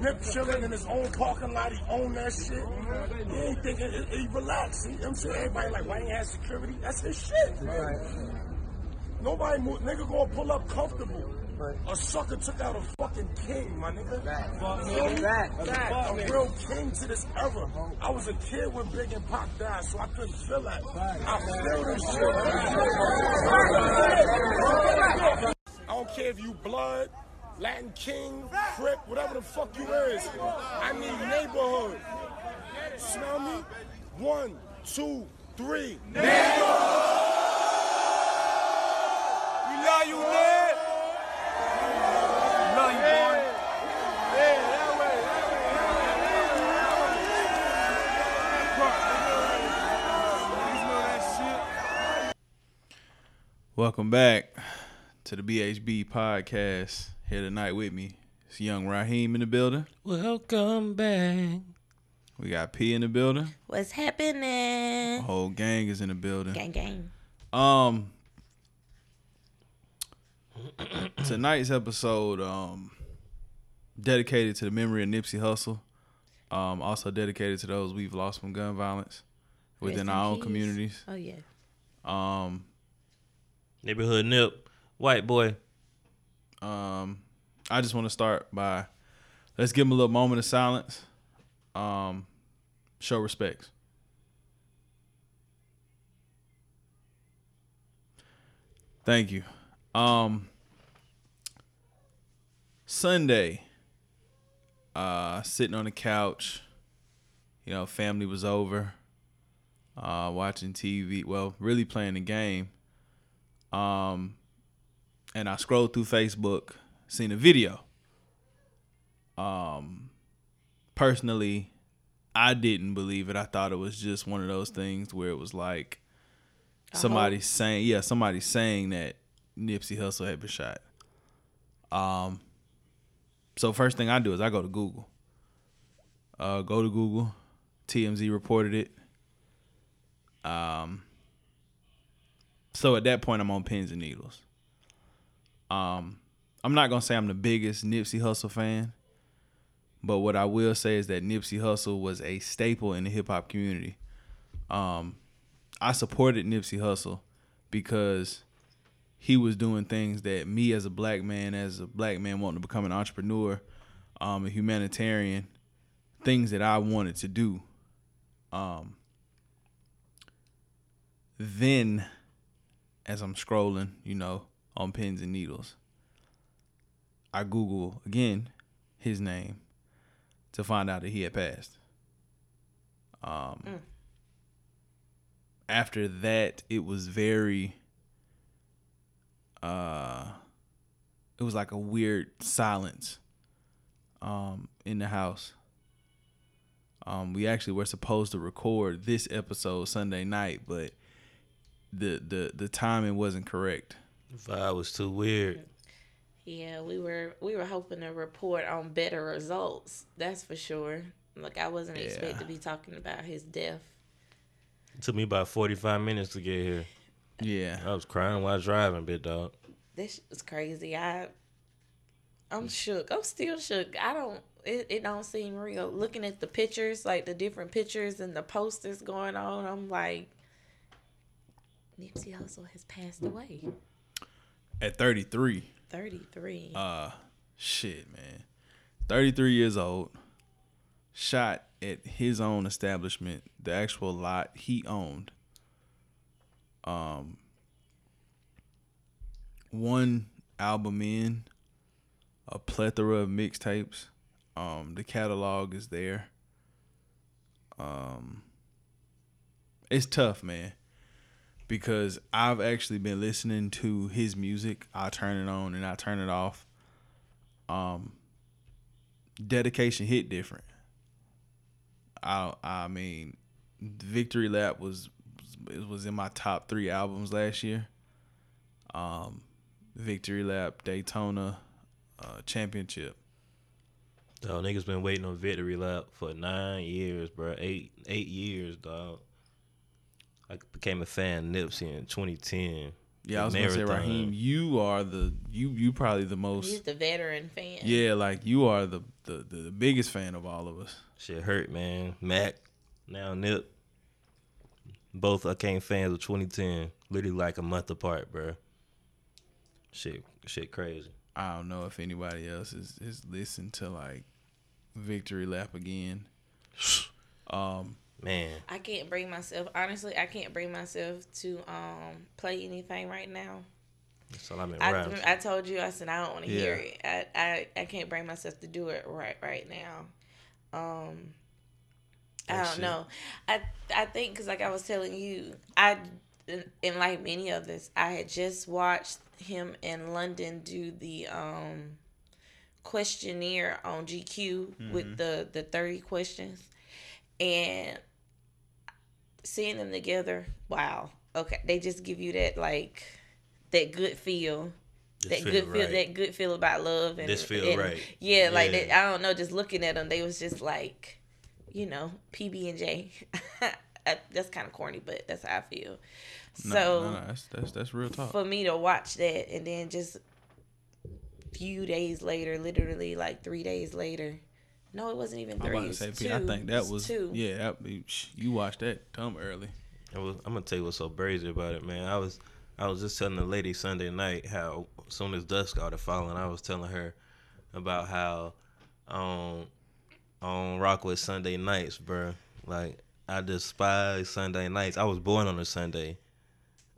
Nip chilling in his own parking lot. He own that shit. He ain't thinking. He, he relaxed. He, I'm saying everybody like, why ain't have security? That's his shit. Nobody move. Nigga gonna pull up comfortable. A sucker took out a fucking king, my nigga. Feel me? Fact. A real king to this era. I was a kid when Big and Pac died, so I couldn't feel that. I feel this shit. I don't care if you blood, Latin King, Crip, whatever the fuck you is. I need neighborhood. Smell me? One, two, three. Neighborhood! We love you, man. Love you, boy. Welcome back to the BHB podcast. Here tonight with me, it's young Raheem in the building. Welcome back. We got P in the building. What's happening? The whole gang is in the building. Gang, gang. Um, tonight's episode um dedicated to the memory of Nipsey Hussle. Um, also dedicated to those we've lost from gun violence within our own peace. communities. Oh yeah. Um, Neighborhood nip. White boy. um, I just want to start by let's give him a little moment of silence. Um, show respects. Thank you. Um, Sunday, uh, sitting on the couch, you know, family was over, uh, watching TV. Well, really playing the game. Um, and I scrolled through Facebook, seen a video. Um, personally, I didn't believe it. I thought it was just one of those things where it was like somebody saying, yeah, somebody saying that Nipsey Hussle had been shot. Um, so first thing I do is I go to Google. Uh, go to Google. TMZ reported it. Um, so at that point, I'm on pins and needles. Um, I'm not gonna say I'm the biggest Nipsey Hussle fan, but what I will say is that Nipsey Hussle was a staple in the hip hop community. Um, I supported Nipsey Hussle because he was doing things that me as a black man, as a black man wanting to become an entrepreneur, um, a humanitarian, things that I wanted to do. Um, then, as I'm scrolling, you know, on pins and needles, I Google again his name to find out that he had passed. Um, After that, it was very. Uh, it was like a weird silence. Um, in the house. Um, we actually were supposed to record this episode Sunday night, but the the the timing wasn't correct. The vibe was too weird. Yeah, we were we were hoping to report on better results. That's for sure. Like I wasn't Yeah. expecting to be talking about his death. It took me about 45 minutes to get here. Yeah. I was crying while driving, big dog. This was crazy. I I'm shook. I'm still shook. I don't it, it don't seem real. Looking at the pictures, like the different pictures and the posters going on, I'm like Nipsey Hussle has passed away. At 33, 33. uh, shit, man, 33 years old, shot at his own establishment, the actual lot he owned. Um, one album in, a plethora of mixtapes. Um, the catalog is there. Um, it's tough, man. Because I've actually been listening to his music. I turn it on and I turn it off. Um, dedication hit different. I I mean, Victory Lap was it was in my top three albums last year. Um, Victory Lap, Daytona, uh, Championship. Dog, niggas been waiting on victory lap for nine years, bro. Eight eight years, dog. I became a fan of Nipsey in 2010. Yeah, I was The gonna say. Raheem. You are the you you probably the most. He's the veteran fan. Yeah, like you are the, the the the biggest fan of all of us. Shit hurt, man. Mac, now Nip. Both I came fans of 2010. Literally like a month apart, bro. Shit, shit crazy. I don't know if anybody else is is listened to like Victory Lap again. Um, Man, I can't bring myself. Honestly, I can't bring myself to um play anything right now. that's all I'm I. I told you I said I don't want to hear it. I, I I can't bring myself to do it right right now. Um, I don't shit. know. I I think because like I was telling you, I and like many others, I had just watched him in London do the um questionnaire on GQ with the the thirty questions, and seeing them together. Wow. Okay, they just give you that like that good feel that good feel right. that good feel about love and This feel and- right. yeah like Yeah. that, i don't know just looking at them they was just like you know pb and j that's kind of corny but that's how i feel no, so no, no, that's that's that's real talk. for me to watch that and then just few days later literally like three days later no it wasn't even I'm three about to say, was P, I two. think that was two yeah. That, you watched that dumb early. I was, I'm gonna tell you what's so crazy about it, man. I was I was just telling the lady Sunday night how as soon as dusk started falling, I was telling her about how um, on on Rockwood Sunday nights, bro. Like I despise Sunday nights. I was born on a Sunday,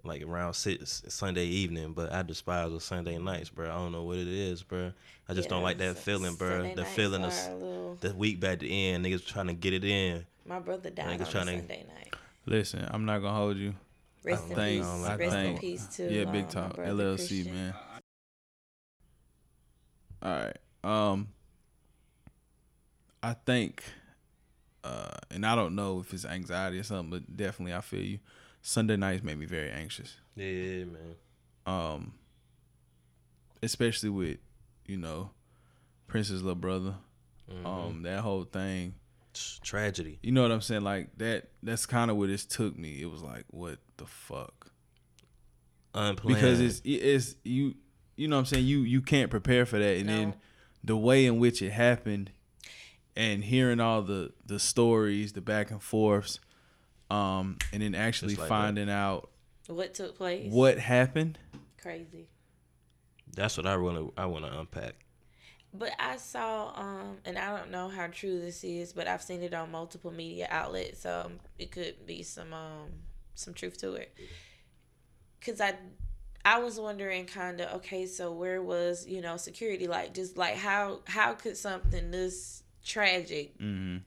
like around six Sunday evening, but I despise the Sunday nights, bro. I don't know what it is, bro. I just Yeah, don't like that feeling, bro. Sunday The feeling of little- the week back to end, niggas trying to get it in. my brother died on Niggas a tryna- sunday night Listen, I'm not gonna hold you. rest in think- peace I rest in think- peace to yeah, uh, big talk. LLC, Christian. man. All right. Um, I think, uh, and I don't know if it's anxiety or something, but definitely I feel you. Sunday nights made me very anxious. Yeah, man. Um, especially with, you know, Prince's little brother. Mm-hmm. Um, that whole thing. Tragedy. You know what I'm saying? Like that. That's kind of what this took me. It was like, what the fuck? Unplanned. because it's it's you you know what I'm saying you you can't prepare for that and then the way in which it happened and hearing all the the stories the back and forths um and then actually Just like that. finding out what took place what happened crazy That's what I really I want to unpack. But I saw, um, and I don't know how true this is, but I've seen it on multiple media outlets, so um, it could be some um, some truth to it. Cause I, I was wondering, kind of, okay, so where was you know security? Like, just like how how could something this tragic mm-hmm.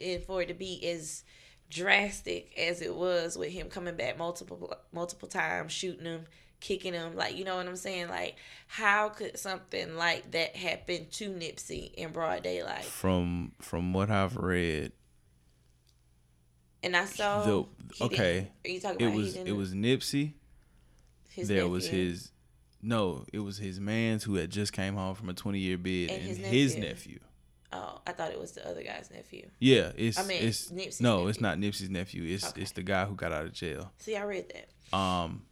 and for it to be as drastic as it was with him coming back multiple multiple times, shooting him, kicking him, like you know what I'm saying? Like, how could something like that happen to Nipsey in broad daylight? from from what I've read And I saw. the okay Are you talking it about was it was Nipsey his there was his no it was his man's who had just came home from a 20 year bid And and, his his nephew. Nephew Oh, I thought it was the other guy's nephew. yeah it's I mean, it's Nipsey's no it's not Nipsey's nephew it's Okay. it's the guy who got out of jail See, I read that. Um,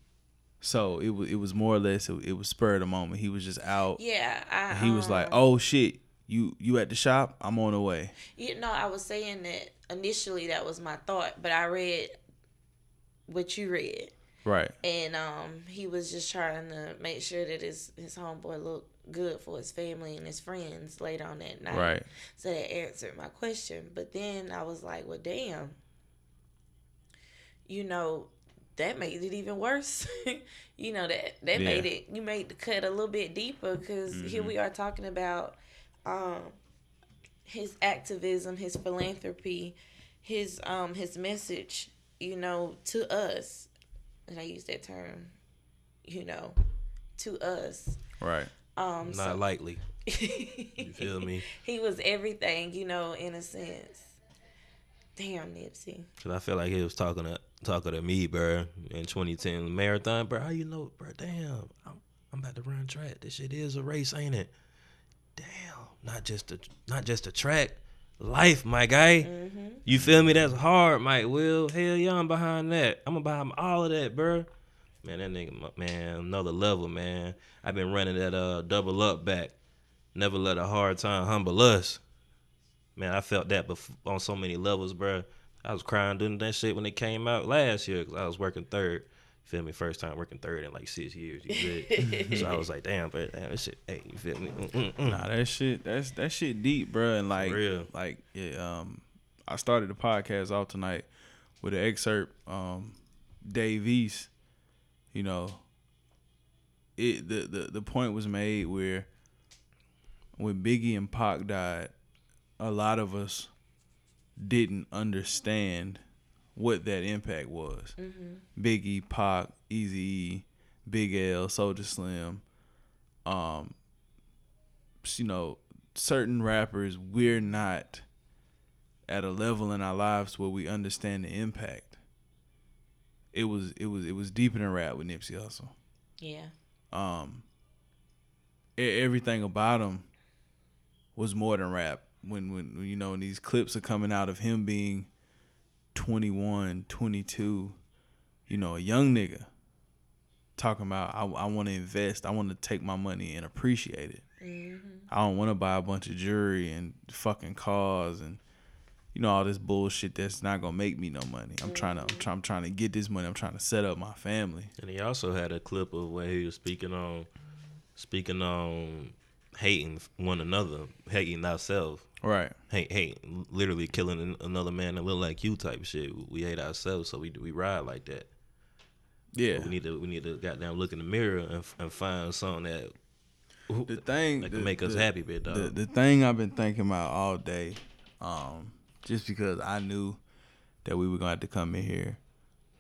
so it was it was more or less it, it was spur of the moment. He was just out. Yeah, I. he was like, um, "Oh shit, you you at the shop? I'm on the way." You know, I was saying that initially that was my thought, but I read what you read. Right. and um he was just trying to make sure that his his homeboy looked good for his family and his friends later on that night. Right. So that answered my question. But then I was like, well, damn. You know, that made it even worse. you know that that Yeah. made it. You made the cut a little bit deeper because here we are talking about um his activism, his philanthropy, his um his message. You know, to us, and I use that term. You know, to us. Right. Um, Not so- likely. You feel me? he was everything, you know, in a sense. Damn, Nipsey. Cause I feel like he was talking to talking to me, bro, in 2010 marathon, bro. How you know, bro? Damn, I'm, I'm about to run track. This shit is a race, ain't it? Damn, not just a not just a track, life, my guy. Mm-hmm. You feel me? That's hard, Mike. Will hell yeah, I'm behind that. I'm behind all of that, bro. Man, that nigga, man, another level, man. I've been running that uh double up back. Never let a hard time humble us. Man, I felt that bef- on so many levels, bro. I was crying doing that shit when it came out last year because I was working third. Feel me? First time working third in like six years. You feel? so I was like, damn, but damn, this shit. Hey, you feel me? Mm-mm-mm. Nah, that shit that's that shit deep, bro. And like real. like yeah, um I started the podcast off tonight with an excerpt, um, Dave East, you know, it the, the the point was made where when Biggie and Pac died, a lot of us didn't understand what that impact was. Biggie, Pac, Easy E, Big L, Soulja Slim, um, you know, certain rappers we're not at a level in our lives where we understand the impact. It was it was it was deeper than rap with Nipsey Hussle. Yeah. Um, everything about him was more than rap. When when you know when these clips are coming out of him being 21, 22, you know, a young nigga talking about I, I want to invest, I want to take my money and appreciate it. I don't want to buy a bunch of jewelry and fucking cars and you know all this bullshit that's not gonna make me no money. I'm trying to I'm, try, I'm trying to get this money. I'm trying to set up my family. And he also had a clip of where he was speaking on, speaking on hating one another, hating ourselves. Right. Hate, hate, literally killing another man that look like you type shit. We hate ourselves, so we we ride like that. Yeah. We need to we need to goddamn look in the mirror and, and find something that the thing that the- can make us the- happy, bit dog. The the thing I've been thinking about all day, um, just because I knew that we were gonna have to come in here,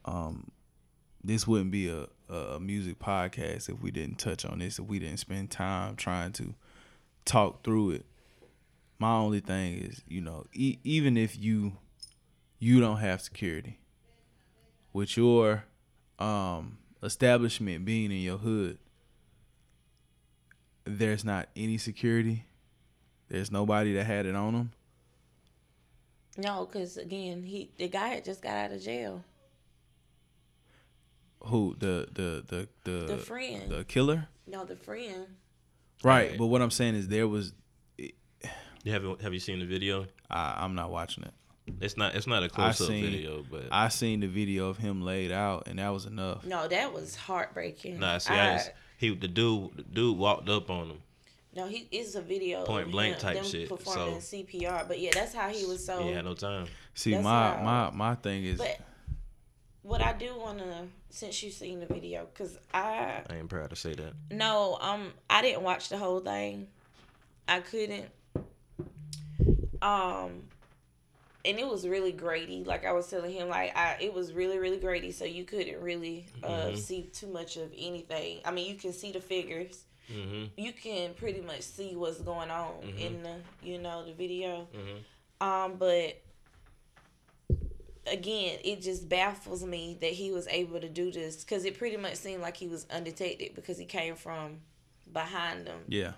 um, this wouldn't be a, a a music podcast if we didn't touch on this, if we didn't spend time trying to talk through it. My only thing is, you know, e- even if you you don't have security, with your um establishment being in your hood, there's not any security. There's nobody that had it on them. No, because again, he the guy had just got out of jail. Who the the the the The friend. the killer? No, the friend. Right, Right. but what I'm saying is there was You have have you seen the video? I, I'm not watching it. It's not it's not a I close up seen video, but I seen the video of him laid out, and that was enough. No, that was heartbreaking. nah, see, I, just, he the dude the dude walked up on him. No, he it's a video Point blank him, type them shit, performing so- CPR. But yeah, that's how he was so. He had no time. See, That's my how- my my thing is But what I do want to, since you've seen the video, because I I ain't proud to say that. no, um, I didn't watch the whole thing. I couldn't. Um, and it was really grady. Like I was telling him, like I, it was really, really grady. So you couldn't really uh, Mm-hmm. see too much of anything. I mean, you can see the figures. Mm-hmm. You can pretty much see what's going on in the, you know, the video. Mm-hmm. Um, but again, it just baffles me that he was able to do this because it pretty much seemed like he was undetected because he came from behind them. yeah.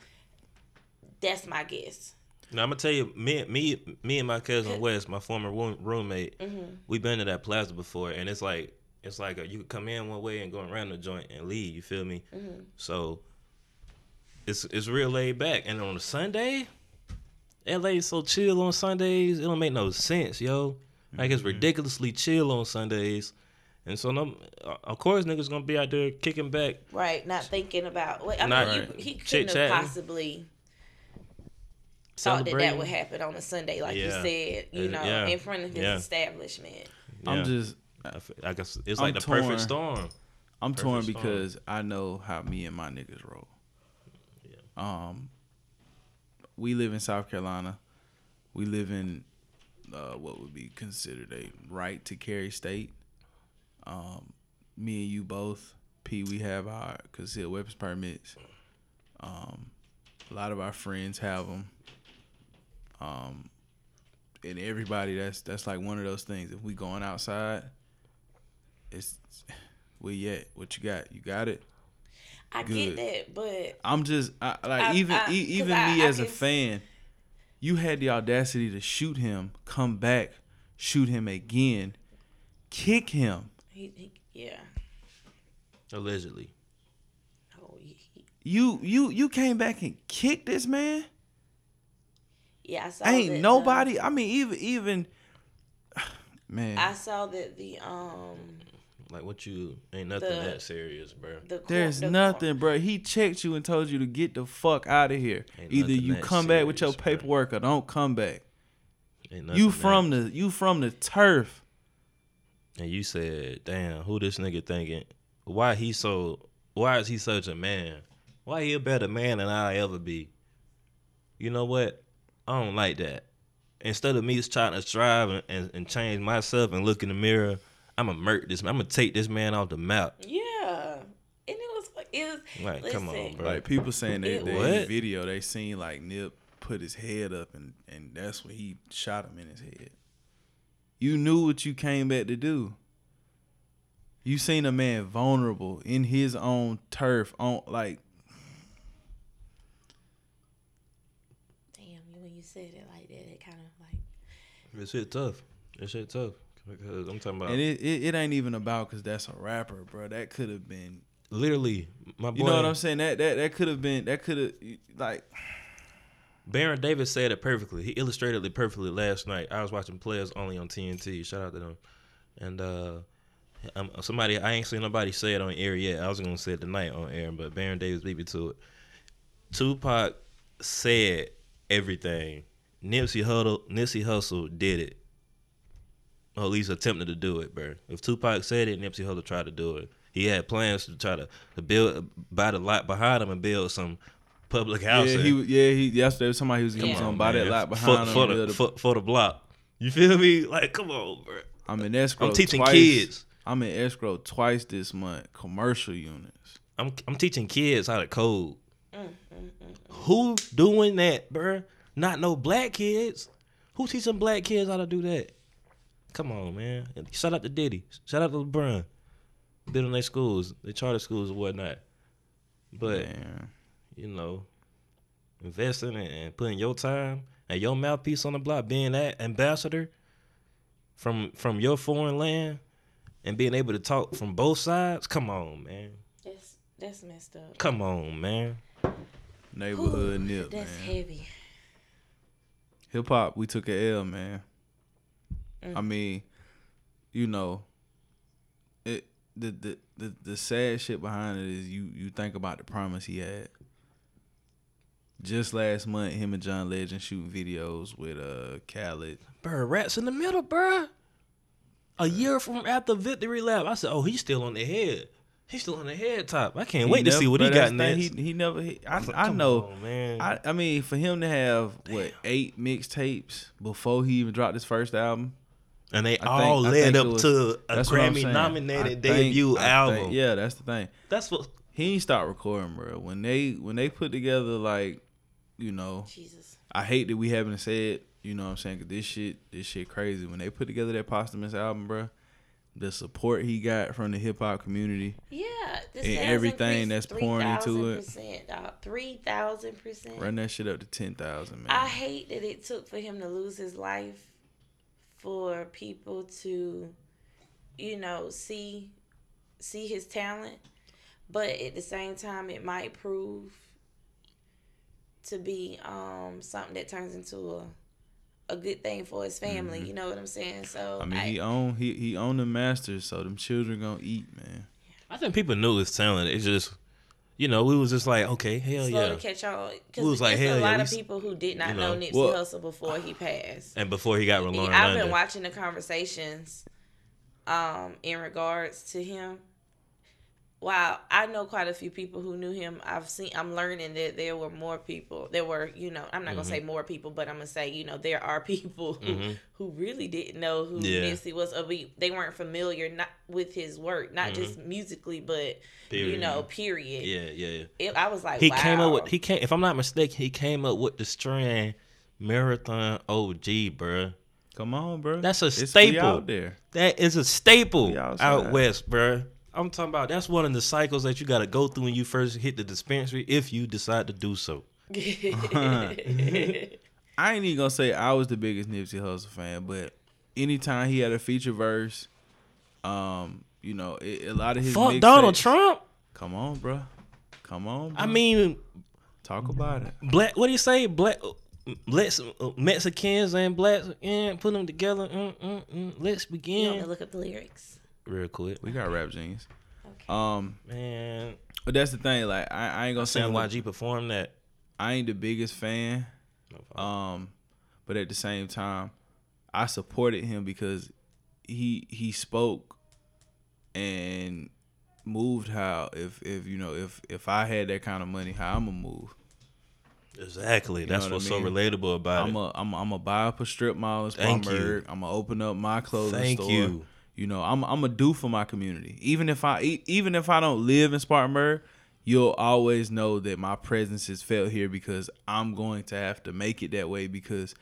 That's my guess. Now I'm gonna tell you, me, me, me, and my cousin Wes, my former room, roommate, we've been to that plaza before, and it's like it's like a, you could come in one way and go around the joint and leave. You feel me? So it's it's real laid back, and on a Sunday, LA is so chill on Sundays. It don't make no sense, yo. Like it's ridiculously chill on Sundays, and so no, of course niggas gonna be out there kicking back. Right, not thinking about. Well, I mean, Not you, he couldn't have Chit-chatting. possibly thought that that would happen on a Sunday, like you said. You Uh, know, yeah. in front of his Yeah. establishment. I'm Yeah. just I guess it's I'm like the torn. perfect storm. I'm torn Perfect storm. because I know how me and my niggas roll. Um, we live in South Carolina. We live in uh, what would be considered a right to carry state. Um, me and you both, P, we have our concealed weapons permits. Um, a lot of our friends have them. Um, and everybody, that's that's like one of those things. If we going outside, it's you at? What you got? You got it. I Good. get that, but I'm just I, like I- even I- 'cause even me I as a can fan, you had the audacity to shoot him, come back, shoot him again, kick him. he, he yeah. Allegedly. Oh, he- he- You you you came back and kicked this man. yeah, I saw Ain't that, nobody. I mean, even even man. I saw that the um Like what you ain't nothing The- that serious, bro. the court- There's the nothing, bro. He checked you and told you to get the fuck out of here. Ain't Either you that come back with your serious, bro. paperwork or don't come back. Ain't You from that- the you from the turf. and you said, "Damn, who this nigga thinking? Why he so? Why is he such a man? Why he a better man than I ever be? You know what? I don't like that. Instead of me trying to strive and, and, and change myself and look in the mirror, I'm gonna murk this. man. I'm gonna take this man off the map. Yeah, and it was like it was. Like, come on, bro. Like people saying that It they, in the video they seen like Nip put his head up and and that's when he shot him in his head. You knew what you came back to do. You seen a man vulnerable in his own turf on like Damn, you when you said it like that, it kind of like This shit tough. This shit tough. Because I'm talking about and it, it, it ain't even about cause that's a rapper, bro. That could have been literally my boy. you know what I'm saying? That that that could have been that could have like Baron Davis said it perfectly. He illustrated it perfectly last night. I was watching Players Only on TNT. Shout out to them. And uh um, somebody I ain't seen nobody say it on air yet. I was gonna say it tonight on air, but Baron Davis beat me to it. Tupac said everything. Nipsey Huddle, Nipsey Hussle did it. Or at least attempted to do it, bro. If Tupac said it, Nipsey Hussle tried to do it. He had plans to try to, to build, buy the lot behind him and build some public housing. yeah, he yeah, he yesterday was somebody who was, he was Yeah. gonna buy that man. lot for, behind him. for and the, for, for the block. You feel me? Like, come on, bro. I'm in escrow. I'm teaching twice. kids. I'm in escrow twice this month. Commercial units. I'm I'm teaching kids how to code. Mm, mm, mm, who doing that, bruh? Not no black kids. Who teaching black kids how to do that? Come on, man. Shout out to Diddy. Shout out to LeBron. Building their schools, their charter schools and whatnot. But Man. you know, investing and- and putting your time and your mouthpiece on the block, being that ambassador from from your foreign land, and being able to talk from both sides. Come on, man. that's that's messed up. Come on, man. Neighborhood Ooh, nip, That's man. heavy. Hip hop, we took a L, man. Mm. I mean, you know, it the, the the the sad shit behind it is you you think about the promise he had. Just last month, him and John Legend shooting videos with uh Khaled. Bro, rats in the middle, bro. A year from after victory lap, I said, "Oh, he's still on the head. He's still on the head top. I can't wait to see what he got that's the thing, next." He, he never. He, I, I know. on, man. I, I mean, for him to have what eight mixtapes before he even dropped his first album, and they I all I led up was- to a that's what I'm Grammy saying. I nominated think- debut I think- album. yeah, that's the thing. That's what. He ain't start recording, bro. When they when they put together like, you know, Jesus. I hate that we haven't said, you know, what I'm saying, 'cause this shit this shit crazy. When they put together that posthumous album, bro, the support he got from the hip hop community, Yeah. This And everything increased that's pouring into it. 3,000%, dog. Three thousand percent. run that shit up to ten thousand, man. I hate that it took for him to lose his life for people to, you know, see see his talent, but at the same time, it might prove to be um something that turns into a a good thing for his family. You know what I'm saying? So Mm-hmm. I he own he he own the masters, so them children gonna eat, man. I think people knew his talent. It's just, you know, we was just like, okay, hell slow yeah. to catch on We was like, hell a lot of people who did not you know, know. Nipsey Well- Hussle before he passed. And before he got Lauren I've London, been watching the conversations um in regards to him. Wow, I know quite a few people who knew him. I've seen I'm learning that there were more people. There were, you know, I'm not Mm-hmm. gonna say more people, but I'm gonna say, you know, there are people who, who really didn't know who Yeah. Nipsey was or we, they weren't familiar not with his work, not just musically, but you Mm-hmm. Know, period. yeah, yeah, yeah. It, I was like, He wow. came up with he came. If I'm not mistaken, he came up with the strand marathon OG, bruh. Come on, bro. That's a It's staple. out there. That is a staple We out west, bruh. I'm talking about that's one of the cycles that you got to go through when you first hit the dispensary, if you decide to do so. I ain't even gonna say I was the biggest Nipsey Hussle fan, but anytime he had a feature verse, um, you know, it, a lot of his Fuck mixtapes- Donald Trump. Come on, bro. Come on. I mean, talk about it. black. What do you say? Black. Let's uh, Mexicans and blacks and put them together. Mm, mm, mm. Let's You want me begin. to look up the lyrics? Real quick, We got rap genius. Okay. Um, man. but that's the thing. Like, I, I ain't gonna say I'm the- YG perform that. I ain't the biggest fan. No Um, but at the same time, I supported him because he he spoke and moved how if if you know if if I had that kind of money, how I'ma move. Exactly. That's know what I what's so relatable about I'm it. a I'm a, I'm a buy up a strip mall in Thank you. Spartanburg. I'm gonna open up my clothing Thank store. you. You know, I'm I'm a do for my community. Even if I even if I don't live in Spartanburg, you'll always know that my presence is felt here because I'm going to have to make it that way because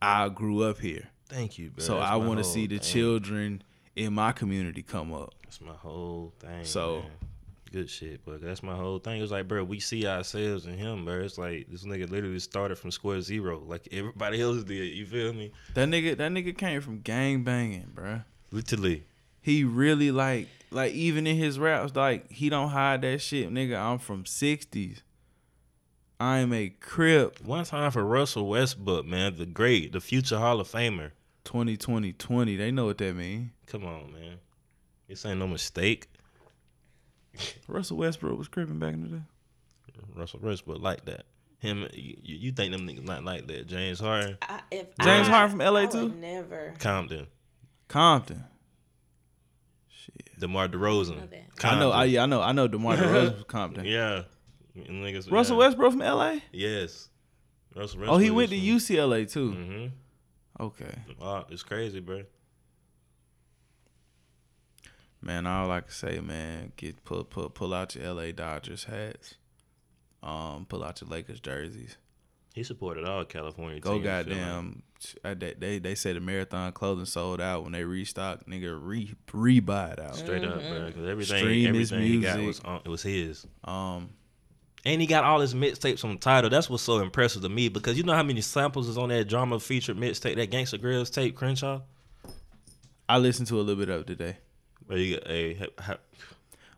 I grew up here. Thank you, bro. so That's I want to see the thing. children in my community come up. That's my whole thing. So- man. good shit, but that's my whole thing. It was like, bro, we see ourselves in him, bro. It's like this nigga literally started from square zero, like everybody else did. You feel me? That nigga that nigga came from gang banging, bruh. Literally. he really like like even in his raps like he don't hide that shit nigga i'm from 60s i'm a crip One time for Russell Westbrook, man, the great, the future Hall of Famer. 2020 20 they know what that mean Come on, man. This ain't no mistake. russell westbrook was cripping back in the day Russell Westbrook like that. Him, you, you think them niggas not like that? James Harden, I, if James I, Harden from LA I would too? Never. Compton, compton DeMar DeRozan. know that. i know I, yeah, i know i know demar DeRozan from compton Yeah. Niggas, russell yeah. westbrook from la Yes. Russell oh he Westbrook went to is ucla too Mm-hmm. okay Wow, it's crazy, bro. man all i can say man get pull pull, pull out your la dodgers hats um pull out your lakers jerseys He supported all California Go teams. Goddamn! I, they they they say the marathon clothing sold out when they restocked. Nigga re re buy it out. Straight up, bro. Because everything, Stream everything he got was on, it was his. Um, And he got all his mixtapes on title. That's what's so impressive to me because you know how many samples is on that drama featured mixtape, that Gangsta Grillz tape, Crenshaw. I listened to a little bit of it today. Where you got a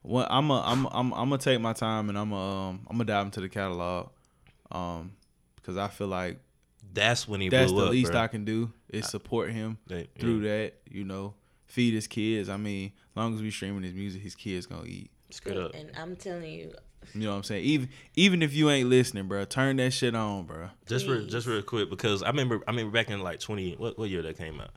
Well, I'm a, I'm I'm I'm gonna take my time and I'm a, um I'm gonna dive into the catalog, um, because I feel like that's when he that's blew the up. least bro. I can do is support him They- through that. You know, feed his kids. I mean, as long as we streaming his music, his kids gonna eat. Straight up. And I'm telling you, You know what I'm saying? Even even if you ain't listening, bro, turn that shit on, bro. Just real, just real quick because I remember I remember back in like twenty what what year that came out?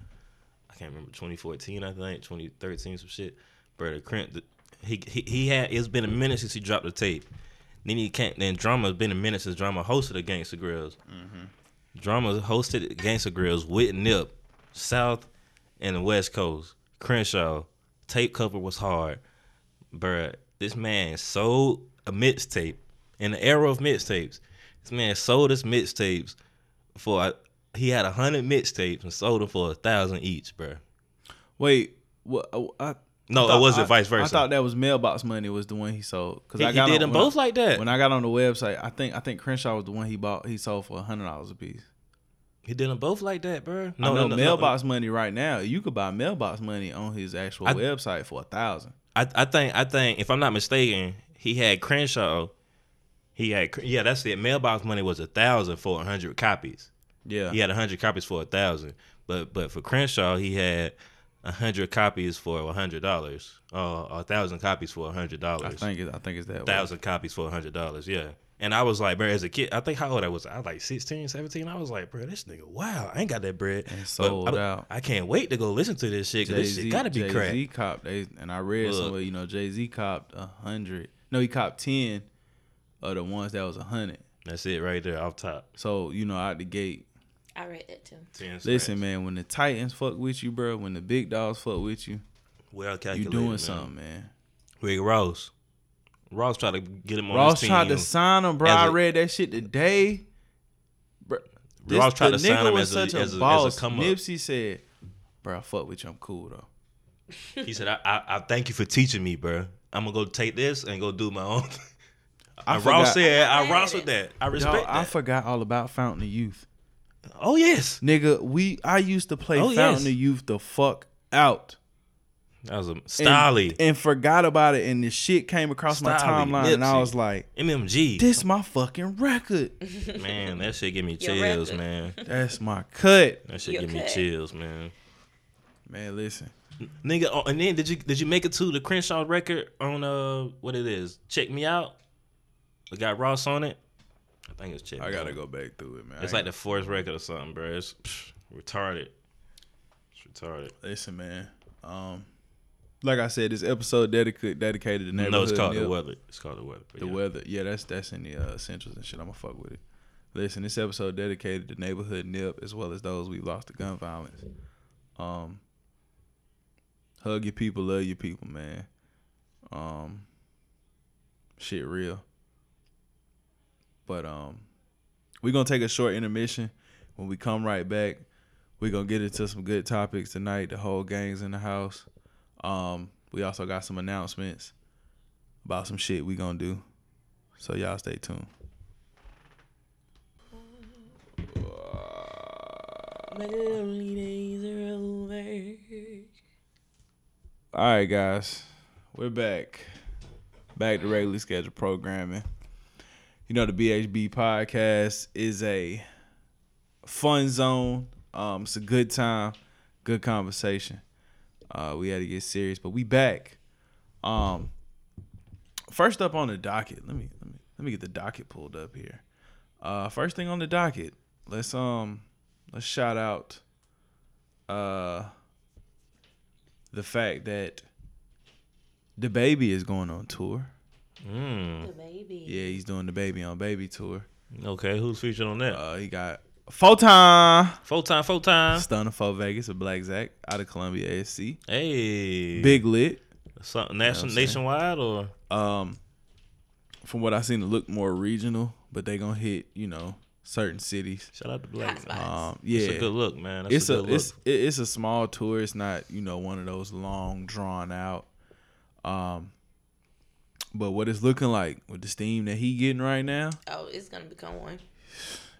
I can't remember twenty fourteen I think twenty thirteen some shit. Bro, the Crent the, he, he he had it's been a minute since he dropped the tape. Then he can't. Then Drama has been a minute since Drama hosted against the Gangsta Grillz. Mm-hmm. Drama hosted Gangsta Grillz with Nip, South and the West Coast. Crenshaw, tape cover was hard, bruh. This man sold a mixtape in the era of mixtapes. This man sold his mixtapes for uh, he had a hundred mixtapes and sold them for a thousand each, bruh. Wait, what? I, uh, I No, thought- it wasn't I- vice versa. I thought that was mailbox money was the one he sold because He- I he did on- them when I- both like that. When I got on the website, I think I think Crenshaw was the one he bought. He sold for hundred dollars a piece. he did them both like that, bruh. No, I know mailbox money right now. You could buy mailbox money on his actual I- website for a thousand. I, I think I think if I'm not mistaken, he had Crenshaw. He had yeah, that's it. Mailbox money was a thousand for a hundred copies. Yeah, He had a hundred copies for a thousand, but but for Crenshaw he had hundred copies for a hundred dollars. Uh, a thousand copies for a hundred I dollars. think it, I think it's that. thousand copies for a hundred dollars. Yeah. And I was like, bro, as a kid, I think how old I was. I was like 16, 17. I was like, bro, this nigga, wow, I ain't got that bread. And But sold I, out. I can't wait to go listen to this shit. Cause this shit gotta be Jay cracked. Z copped they, and I read Look. somewhere you know Jay Z copped a hundred. No, he copped ten of the ones that was a hundred. That's it right there off top. So you know out the gate. I read that too. Listen, man, when the Titans fuck with you, bro, when the big dogs fuck with you, well you doing man. something, man. Rick Ross. Ross tried to get him on the bottom. Ross his tried to sign him, bro. as I a- read that shit today. Bro, this, Ross tried to sign him as a- such a, as a- as a boss. come up. Nipsey said, "Bro, I fuck with you. I'm cool though." He said, I, I, I thank you for teaching me, bro. I'm gonna go take this and go do my own. I Ross said, I I Ross with that. I respect Y'all, I forgot all about Fountain of Youth, oh yes, nigga. We I used to play Oh, yes. Fountain of Youth the fuck out. That was a and, Stolly. and forgot about it, and the shit came across my Stolly, timeline, and I was like, MMG. "This my fucking record. man, that shit give me chills, man. That's my cut, That shit Your give me chills, man. man. Listen, Nigga, oh, and then did you did you make it to the Crenshaw record on uh what it is? Check me out. It got Ross on it. I think it's check. I gotta go back through it, man. It's I like the fourth record or something, bro. It's psh, retarded. It's retarded. Listen, man. Um, like I said, this episode dedicated dedicated to neighborhood. No, it's called the Nip. weather. It's called the weather. The yeah. weather, yeah, that's that's in the uh, essentials and shit. I'm gonna fuck with it. Listen, this episode dedicated to neighborhood nip as well as those we lost to gun violence. Um, hug your people, love your people, man. Um, shit real. But um, we gonna take a short intermission. When we come right back, we're gonna get into some good topics tonight. The whole gang's in the house. Um, we also got some announcements about some shit we gonna do. So y'all stay tuned. All right, guys, we're back. Back to regularly scheduled programming. You know, the BHB podcast is a fun zone. Um, it's a good time, good conversation. Uh, we had to get serious, but we back. Um, first up on the docket. Let me let me let me get the docket pulled up here. Uh, first thing on the docket. Let's um let's shout out uh the fact that DaBaby is going on tour. Mm. DaBaby. Yeah, he's doing the baby on baby tour. Okay, who's featured on that? Uh, he got Photon, full time, full time. Stunna 4 Vegas, a Black Zach out of Columbia ASC. Hey, Big lit. something what nation, I'm nationwide or Um, from what I seen, it look more regional, but they gonna hit you know certain cities. shout out to Black. Hot. Um, yeah, It's a good look, man. That's it's a a, look. it's it- it's a small tour. It's not you know one of those long drawn out. Um, but what it's looking like with the steam that he getting right now, Oh, it's gonna become one.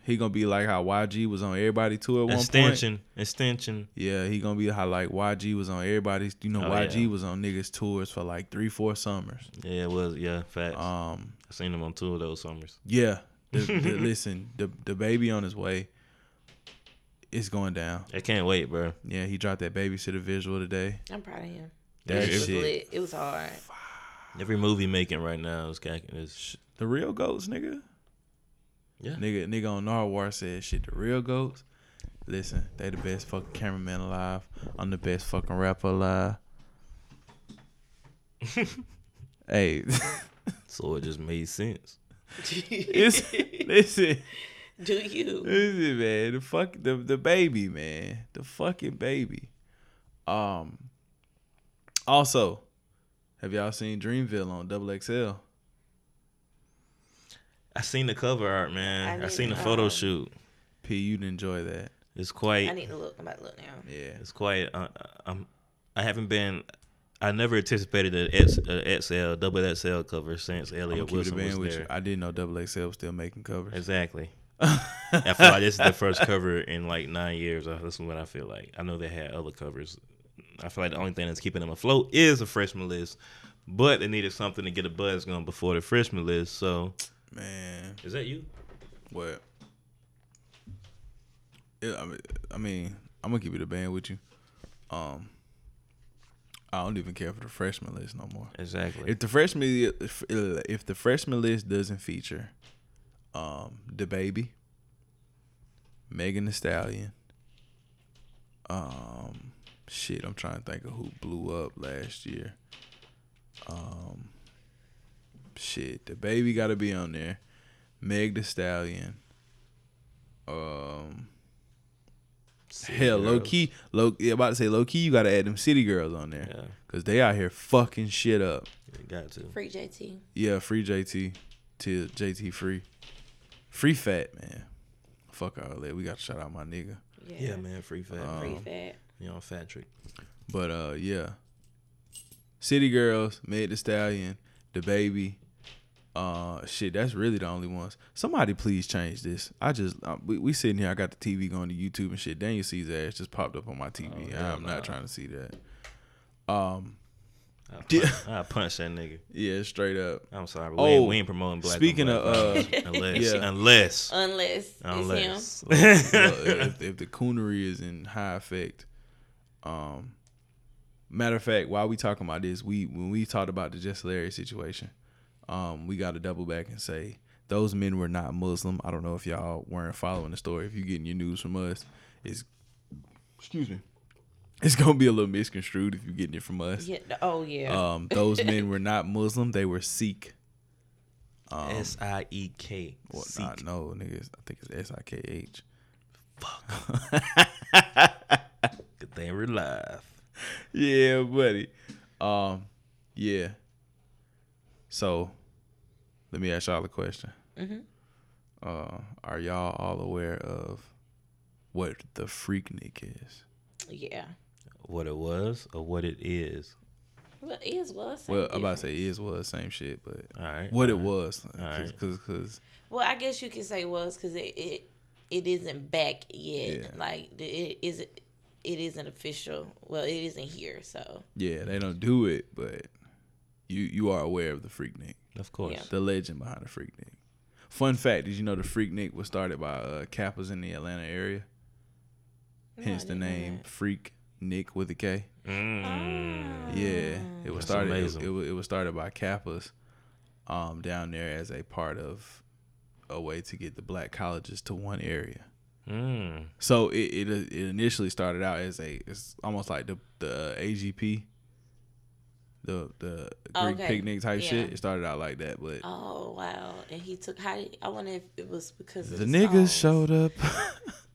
he gonna be like how YG was on everybody tour at one point. extension, extension. Yeah, he gonna be how like YG was on everybody's. You know, Oh, YG yeah. was on niggas tours for like three, four summers. Yeah, it was. Yeah, facts. Um, I seen him on two of those summers. yeah. The, the, listen, the DaBaby on his way. It's going down. I can't wait, bro. Yeah, he dropped that babysitter visual today. I'm proud of him. That it was shit. lit. It was hard. Every movie making right now is cacking is The real goats, nigga. yeah. Nigga, nigga on Narwhal said shit. The real goats. Listen, they the best fucking cameraman alive. I'm the best fucking rapper alive. hey, So it just made sense. it's listen, Do you? listen, man. The fuck the DaBaby, man. The fucking baby. Um. Also, have y'all seen Dreamville on Double XL? I seen the cover art, man. I I, seen the photo um, shoot. P, you'd enjoy that. It's quite. I need to look. I'm about to look now. Yeah. It's quite. Uh, I'm. I haven't been. I never anticipated an X, a XL, double XL cover since Elliot keep it a Wilson was with there. you. I didn't know Double XL was still making covers. Exactly. I feel like this is the first cover in like nine years. Uh, This is what I feel like. I know they had other covers. I feel like the only thing that's keeping them afloat is a freshman list, but they needed something to get a buzz going before the freshman list. So, Man, is that you? what? Yeah, I mean, I mean, I'm gonna keep it a band with you. Um, I don't even care for the freshman list no more. Exactly. If the freshman if, if the freshman list doesn't feature, um, DaBaby, Megan Thee Stallion, um, shit, I'm trying to think of who blew up last year. Um, shit, DaBaby got to be on there. Meg Thee Stallion. Um, hell, low Girls. key, low. Yeah, about to say low key. You got to add them city girls on there. Yeah, Cause they out here fucking shit up. you got to. Free JT. Yeah, free JT to JT free. Free fat, man. Fuck all that. We got to shout out my nigga. Yeah, Yeah, man. Free fat. Free Um, fat. You know, fat trick. But uh yeah. City Girls, Made the Stallion, DaBaby. Uh shit, that's really the only ones. Somebody please change this. I just uh, we, we sitting here, I got the TV going to YouTube and shit. Daniel Caesar ass just popped up on my TV. Oh, hell I'm nah. not trying to see that. Um, I punch, Yeah. I punch that nigga. yeah, straight up. I'm sorry, but we, Oh, ain't, we ain't promoting black. speaking black of, uh, unless, yeah. unless, Unless, it's him. unless. Well, if, if the coonery is in high effect, um, matter of fact, while we talking about this, we when we talked about the Jess Larry situation, um, we got to double back and say those men were not Muslim. I don't know if y'all weren't following the story. If you're getting your news from us, it's excuse me, it's gonna be a little misconstrued if you're getting it from us. Yeah. Oh yeah. Um, those men were not Muslim; they were Sikh. S I E K. Well, nah, no, niggas. I think it's S I K H. Good thing we're live. yeah, buddy. Um, yeah. So, let me ask y'all a question. Uh, are y'all all aware of what the Freaknik is? yeah. What it was or what it is. Well, it is was. Well, I'm about to say is was same shit, but All right. what it all right. was, Alright. because because Well, I guess you could say was because it, it it isn't back yet. Yeah. Like it is it isn't official. Well, it isn't here. So yeah, they don't do it, but you you are aware of the Freaknik, Of course. Yeah. the legend behind the Freaknik. Fun fact: Did you know the Freaknik was started by uh, Kappas in the Atlanta area? Hence the didn't know name Freak Nick with a K. Mm. Yeah, it was That's started. It, it, was, it was started by Kappas, um, down there as a part of a way to get the black colleges to one area. Mm. So it it, it initially started out as a it's almost like the the AGP, the the Greek Okay, picnic type shit. It started out like that, but oh wow, and he took how did, I wonder if it was because the the, niggas songs. showed up.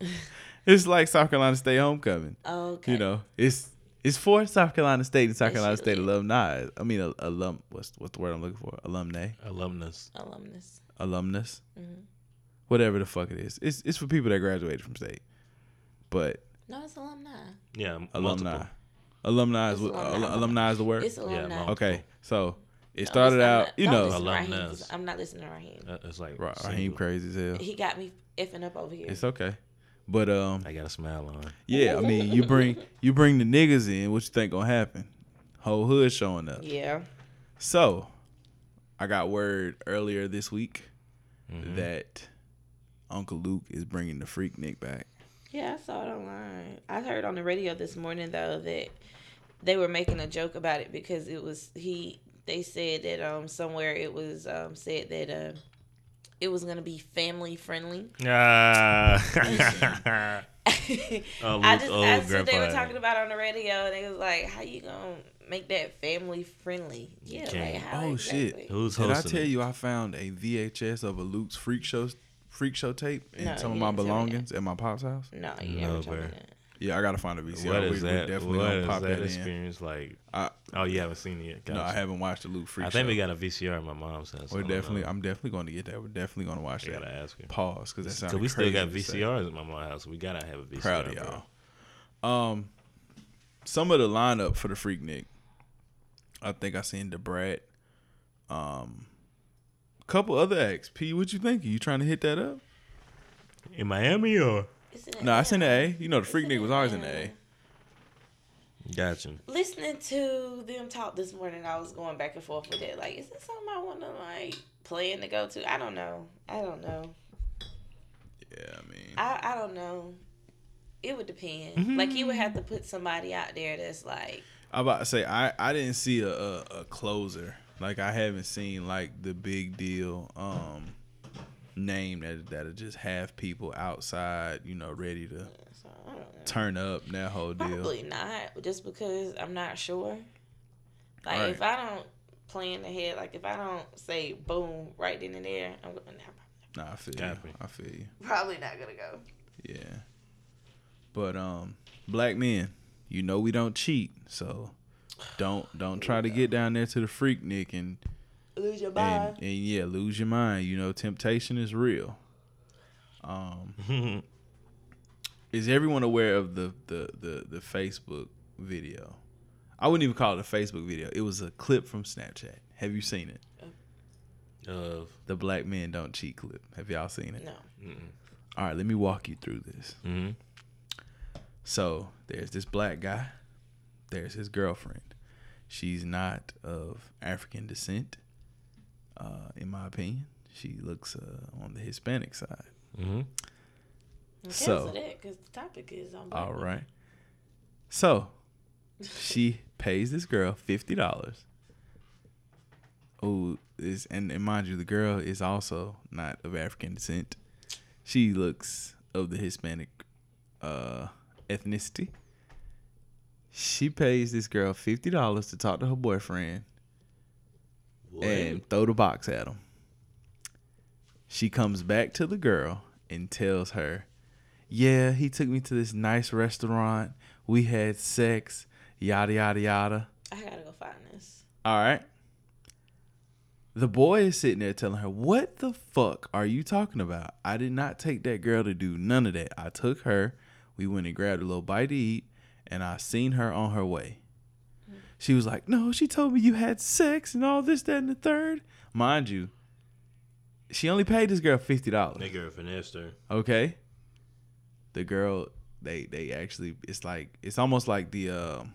it's like South Carolina State homecoming. Okay. You know, it's it's for South Carolina State and South That Carolina shit State lit. alumni. I mean, a, alum. What's what's the word I'm looking for? Alumni, Alumnus. alumnus. alumnus, Mm-hmm. Whatever the fuck it is. It's it's for people that graduated from state, but No, it's alumni. Yeah. alumni, multiple. alumni is alumni. al- alumni is the word. It's alumni. multiple. Okay, so it No, started out, not- you know, listen to Raheem, Alumnus. 'cause I'm not listening to Raheem. Uh, It's like Ra- Raheem single. crazy as hell. He got me effing up over here. It's okay, but um, I got a smile on. yeah, I mean, you bring you bring the niggas in. What you think gonna happen? Whole hood showing up. yeah. So, I got word earlier this week Mm-hmm. that Uncle Luke is bringing the Freaknik back. Yeah, I saw it online. I heard on the radio this morning though that they were making a joke about it because it was he. They said that um somewhere it was um said that uh it was gonna be family friendly. Ah. oh, I just old that's what they were talking about on the radio, and they was like, "How you gonna make that family friendly?" Yeah, like how Oh exactly? shit! Who's Did I tell it? you I found a VHS of a Luke's Freak Show Freak Show tape in No, some of my didn't tell me belongings at my pop's house? No, you No, never told me that. Yeah, I gotta find a VCR. What we, is we that? definitely What gonna pop that, that, in. experience like? I, Oh, you haven't seen it yet. no, I haven't watched the Luke Freak show. I Show. think we got a VCR in my mom's house. We're definitely. know. I'm definitely going to get that. We're definitely going to watch I that. gotta ask her. Pause, because that sounds. So we still got VCRs at my mom's house. We gotta have a VCR. Proud of y'all. Um, some of the lineup for the Freaknik. I think I seen the Brat. Um, couple other acts. P, what you think? You trying to hit that up? In Miami or? It's No, I seen the A. You know, the Freaknik was always in the A. Gotcha. Listening to them talk this morning, I was going back and forth with it. Like, is this something I want to like plan to go to? I don't know. I don't know. Yeah, I mean, I I don't know. It would depend. Mm-hmm. Like, you would have to put somebody out there that's like, I'm about to say I I didn't see a, a a closer. Like I haven't seen like the big deal um name that that'll just have people outside, you know, ready to so, I don't know. turn up that whole deal. Probably not, just because I'm not sure. Like Right. if I don't plan ahead, like if I don't say boom right then and there, I'm gonna. Nah, Nah, I feel Got you. me. I feel you. probably not gonna go. Yeah. But um black men, you know we don't cheat, so don't don't try to get down there to the Freaknik and Lose your and, mind. and yeah, lose your mind. You know, temptation is real. Um is everyone aware of the, the the the Facebook video? I wouldn't even call it a Facebook video. It was a clip from Snapchat. Have you seen it? Of The black men don't cheat clip. Have y'all seen it? No. All right, let me walk you through this. Mhm. So there's this black guy. There's his girlfriend. She's not of African descent, uh, in my opinion. She looks uh, on the Hispanic side. Mm-hmm. So- So, because the topic is on. black All women. So she pays this girl fifty dollars. Oh, is and, and mind you, the girl is also not of African descent. She looks of the Hispanic uh, ethnicity. She pays this girl fifty dollars to talk to her boyfriend and throw the box at him. She comes back to the girl and tells her, Yeah, he took me to this nice restaurant. We had sex, yada, yada, yada. I gotta go find this. All right. The boy is sitting there telling her, What the fuck are you talking about? I did not take that girl to do none of that. I took her, we went and grabbed a little bite to eat, and I seen her on her way. She was like, No, she told me you had sex and all this, that, and the third. Mind you, she only paid this girl fifty dollars. Nigga finessed her. Okay. The girl, they they actually, it's like it's almost like the um,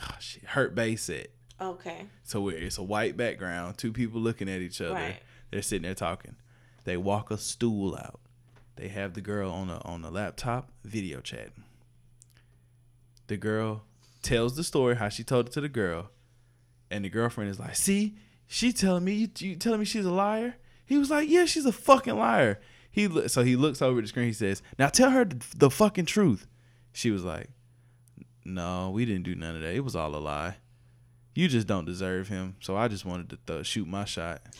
oh shit, Hurt Bae set. Okay. So where it's a white background, two people looking at each other. Right. They're sitting there talking. They walk a stool out. They have the girl on a on a laptop video chatting. The girl tells the story how she told it to the girl, and the girlfriend is like, "See, she telling me you, you telling me she's a liar." He was like, "Yeah, she's a fucking liar." He look, so he looks over the screen. He says, "Now tell her the, the fucking truth." She was like, "No, we didn't do none of that. It was all a lie." you just don't deserve him. So I just wanted to th- shoot my shot.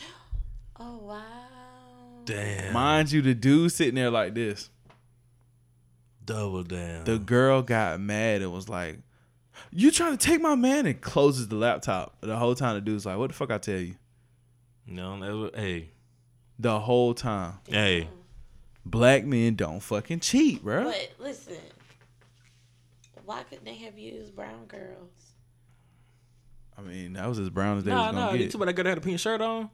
Oh wow. Damn. Mind you, the dude sitting there like this. Double down. The girl got mad and was like, "You trying to take my man?" and closes the laptop. The whole time the dude's like, "What the fuck I tell you?" no, never. Hey, The whole time, hey. black men don't fucking cheat, bro. But listen, why couldn't they have used brown girls? I mean, that was as brown as they Nah, was gonna You get. too bad I got had a pink shirt on.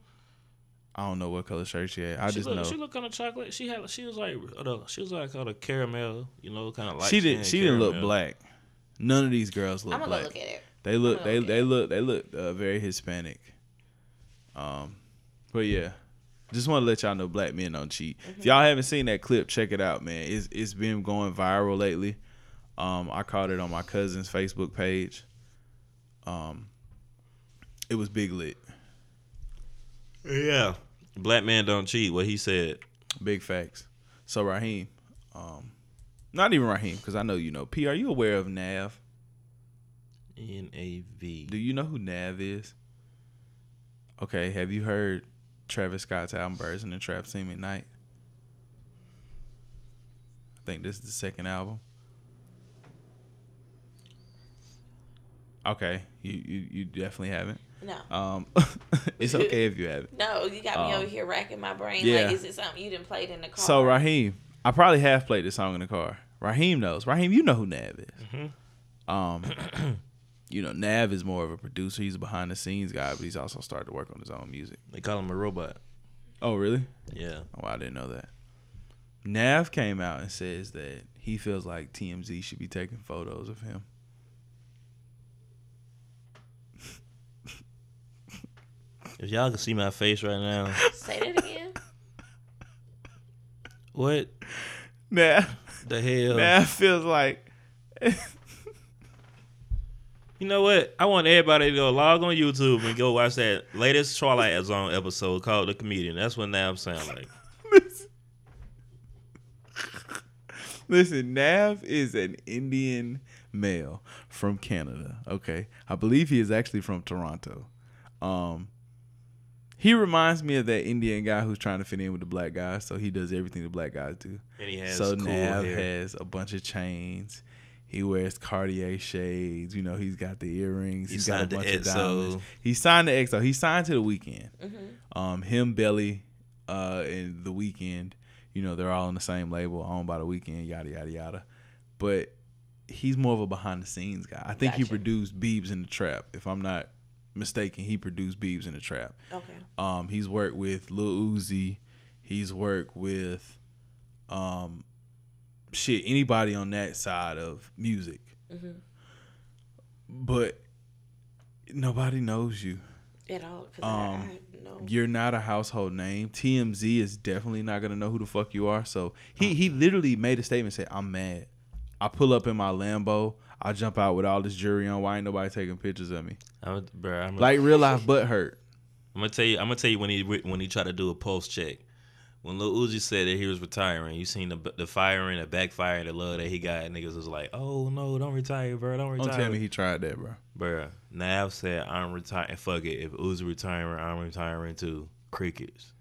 I don't know what color shirt she had. I she just look, know she look kind of chocolate. She had. She was like. Uh, she was like kind of caramel. You know, kind of like. she didn't. She didn't look black. None of these girls look black. I'm gonna black. look at it. They look they okay. they look they look uh, very Hispanic. Um, but yeah, just want to let y'all know black men don't cheat. Mm-hmm. If y'all haven't seen that clip, check it out, man. It's it's been going viral lately. Um, I caught it on my cousin's Facebook page. Um, it was big lit, Yeah. Black man don't cheat. What he said. big facts. So Raheem, um, not even Raheem, because I know you know. P, are you aware of Nav? N A V. Do you know who Nav is? Okay, have you heard Travis Scott's album Birds in the Trap Sing McKnight? I think this is the second album. Okay, you you, you definitely haven't. No. Um, it's okay if you haven't. No, you got me Um, over here racking my brain. yeah. Like, is it something you didn't played in the car? So Raheem, I probably have played this song in the car. Raheem knows. Raheem, you know who Nav is. Um, you know Nav is more of a producer. He's a behind the scenes guy, but he's also started to work on his own music. They call him a robot. Oh, really? Yeah. Oh, I didn't know that. Nav came out and says that he feels like TMZ should be taking photos of him. If y'all can see my face right now, Say that again. what Nav, the hell? Nav feels like You know what? I want everybody to go log on YouTube and go watch that latest Twilight Zone episode called The Comedian. That's what Nav sound like. Listen, Nav is an Indian male from Canada. Okay, I believe he is actually from Toronto. Um, he reminds me of that Indian guy who's trying to fit in with the black guys, so he does everything the black guys do. And he has so cool Nav hair. has a bunch of chains. He wears Cartier shades. You know, he's got the earrings. He he's got a signed to bunch of XO. diamonds. He signed the XO. He signed to the Weeknd. Mm-hmm. Um, him, Belly, uh, and the Weeknd. You know, they're all on the same label, owned by the Weeknd. Yada yada yada. But he's more of a behind the scenes guy. I think he produced Beibs in the Trap. If I'm not mistaken, he produced Beibs in the Trap. Okay. Um, he's worked with Lil Uzi. He's worked with, um, shit, anybody on that side of music. But nobody knows you. at all. Um, I, I. You're not a household name. TMZ is definitely not gonna know who the fuck you are. So he he literally made a statement say, "I'm mad. I pull up in my Lambo. I jump out with all this jewelry on. Why ain't nobody taking pictures of me? I'm, bro, I'm, Like real life butt hurt. I'm gonna tell you. I'm gonna tell you when he when he tried to do a pulse check. When Lil Uzi said that he was retiring, you seen the the firing, the backfire, the love that he got. Niggas was like, "Oh no, don't retire, bro. Don't retire." Don't tell me he tried that, bro. Bruh, Nav said, I'm retiring. Fuck it. If Uzi retiring, I'm retiring too. Crickets.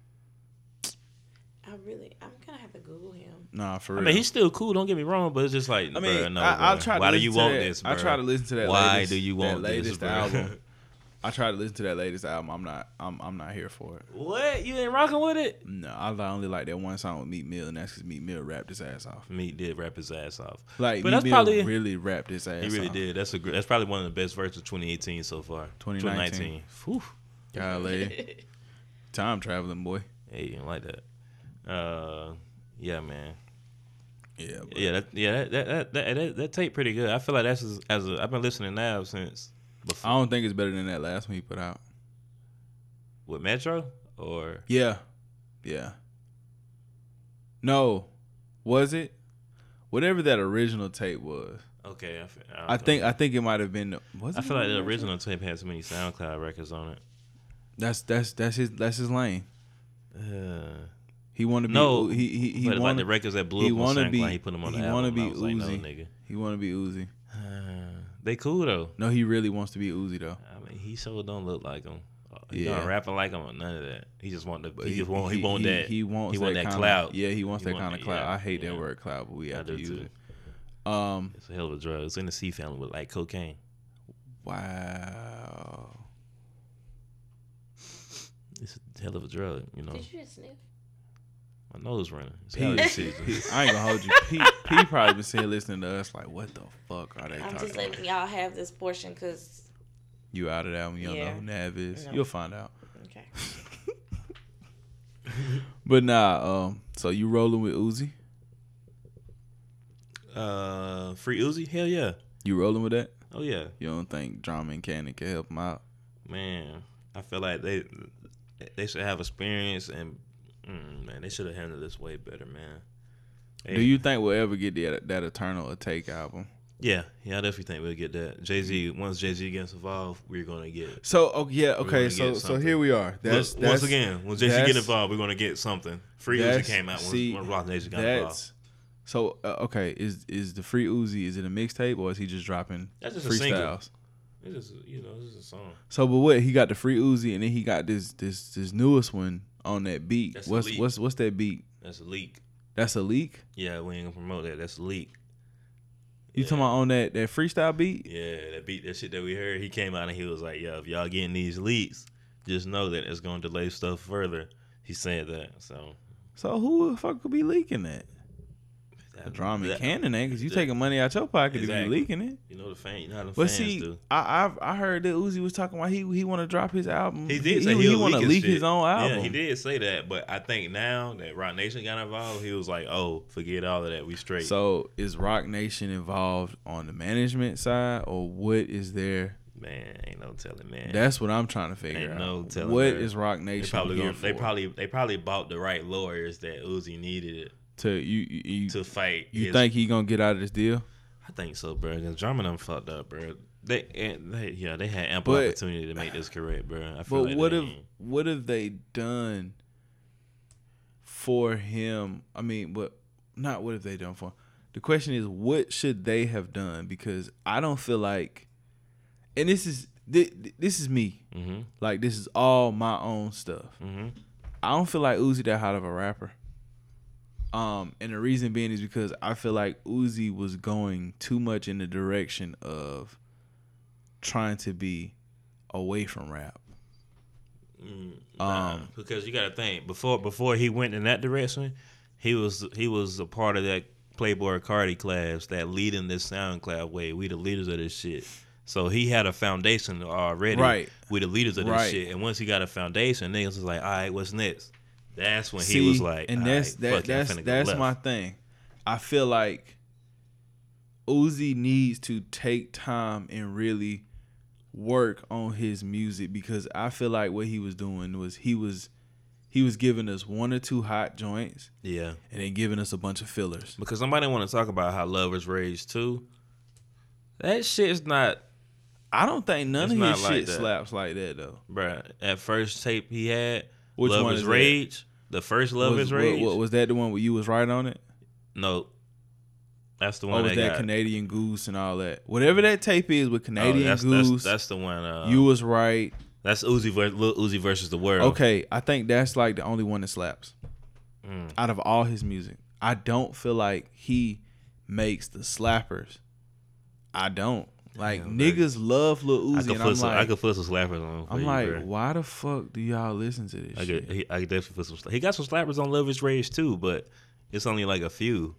I really, I'm gonna have to Google him. Nah, for real. I mean, he's still cool. Don't get me wrong, but it's just like, I mean, bruh, no, I, I'll bruh. try to Why do listen you to want that. this? I try to listen to that. Why latest, do you want that latest this, bruh? album? I try to listen to that latest album. I'm not. I'm. I'm not here for it. what? You ain't rocking with it? No, I only like that one song with Meek Mill, and that's because Meek Mill rapped his ass off. Meek did rap his ass off. Like, but Meek that's Mill probably really rapped his ass. he really off. did. That's a that's probably one of the best verses of 2018 so far. 2019. Whew. Golly, time traveling boy. Hey, you didn't like that. Uh, yeah, man. Yeah, but Yeah, that, yeah, that that, that that that tape pretty good. I feel like that's as, as a, I've been listening now since before I don't think it's better than that last one he put out. with Metro or Yeah, yeah. No, was it? Whatever that original tape was, okay. I, feel, I, I think know. I think it might have been. Was I feel like the original? original tape had so many SoundCloud records on it. That's that's that's his that's his lane. Uh, He want to be. no, he he he but like the records that blew he up on wanna SoundCloud, be- he put them on the he album. wanna be was like, no, Uzi. nigga. he want to be Uzi. Uh, they cool though. No, he really wants to be Uzi though. I mean, he so don't look like him. He Yeah. not rapping like him or none of that. He just want the. But He, just want. He, want that. He wants He want that, that kind clout. Of, yeah, he wants He that want kind of that- clout. yeah, I hate that word clout, but we have to use too. it. Um. It's a hell of a drug. It's in the C family with like cocaine. Wow. It's a hell of a drug. You know, Did you just sniff? My nose running. It's P, allergy season. P- I ain't gonna hold you. P, P probably been sitting listening to us like, what the fuck are they I'm talking just about? letting y'all have this portion because, You out of that one? You don't Yeah. know who Nav is. No. You'll find out. okay. But nah. Um. So you rolling with Uzi? Uh, free Uzi? Hell yeah. You rolling with that? Oh yeah, You don't think Drama and Cannon can help him out? man. I feel like they they should have experience and mm, man, they should have handled this way better, man. They- Do you think we'll ever get that that Eternal Atake album? Yeah, yeah, I definitely think we'll get that. Jay Z once Jay Z gets involved, we're gonna get. So oh yeah, okay. So so here we are. That's, Look, that's once again, when Jay Z get involved, we're gonna get something. Free Uzi came out when, see, when Roc Nation got involved. So uh, okay. Is is the free Uzi? Is it a mixtape or is he just dropping That's just a single. freestyles? It's just you know, this is a song. So, but what he got the free Uzi and then he got this this this newest one on that beat. That's what's what's what's that beat? That's a leak. That's a leak. Yeah, we ain't gonna promote that. That's a leak. You talking about on that that freestyle beat? Yeah, that beat, that shit that we heard. He came out and he was like, "Yo, if y'all getting these leaks, just know that it's gonna delay stuff further." He said that. So So who the fuck could be leaking that? That, Drama that- Cannon ain't because you that- taking money out your pocket if Exactly. you leaking it. You know the fan. You know how the But fans see, do. I I've, I heard that Uzi was talking about he he want to drop his album. He did He, say he, he'll want to leak, his, his own album. Yeah, he did say that. But I think now that Roc Nation got involved, he was like, "Oh, forget all of that. We straight." So is Roc Nation involved on the management side or what is there? man, ain't no telling, man. That's what I'm trying to figure Ain't no out. telling What her. is Rock they Nation probably here gonna, they probably they probably bought the right lawyers that Uzi needed to you you, to fight. you his- think he gonna get out of this deal? I think so, bro. Because Drama done fucked up, bro. They, they, yeah, they had ample But- opportunity to make this correct, bro. I feel But like what ain't. what have they done for him? I mean, what not what have they done for him? The question is what should they have done because I don't feel like and this is thi- this is me. Mm-hmm. Like this is all my own stuff. Mm-hmm. I don't feel like Uzi that hot of a rapper. Um, and the reason being is because I feel like Uzi was going too much in the direction of trying to be away from rap. Nah, Um, because you got to think before before he went in that direction, he was he was a part of that Playboi Carti class that leading this SoundCloud way. We the leaders of this shit. So he had a foundation already. Right. We the leaders of this Right. shit. And once he got a foundation, niggas was like, all right, what's next? That's when See, he was like, and that's right, that, that's that's left." my thing. I feel like Uzi needs to take time and really work on his music because I feel like what he was doing was he was he was giving us one or two hot joints Yeah. and then giving us a bunch of fillers. Because somebody want to talk about how Luv Is Rage too. That shit's not, I don't think none of his like shit that. slaps like that though. bruh. at first tape he had, Which one Lovers is that? Rage, the first Lovers was, what- Rage. what- was that the one where you was right on it? no, that's the one was that, that. Canadian Goose and all that? Whatever that tape is with oh, Canadian that's, Goose, that's, that's the one. Uh, you was right. that's Uzi, Lil Uzi versus the world. Okay, I think that's like the only one that slaps Mm. out of all his music. I don't feel like he makes the slappers. I don't like Damn, niggas love Lil I Uzi, could and put I'm some. I could put some slappers on. I'm you, like, bruh. why the fuck do y'all listen to this I shit? could, he, I could definitely put some. He got some slappers on Luv Is Rage too, but it's only like a few.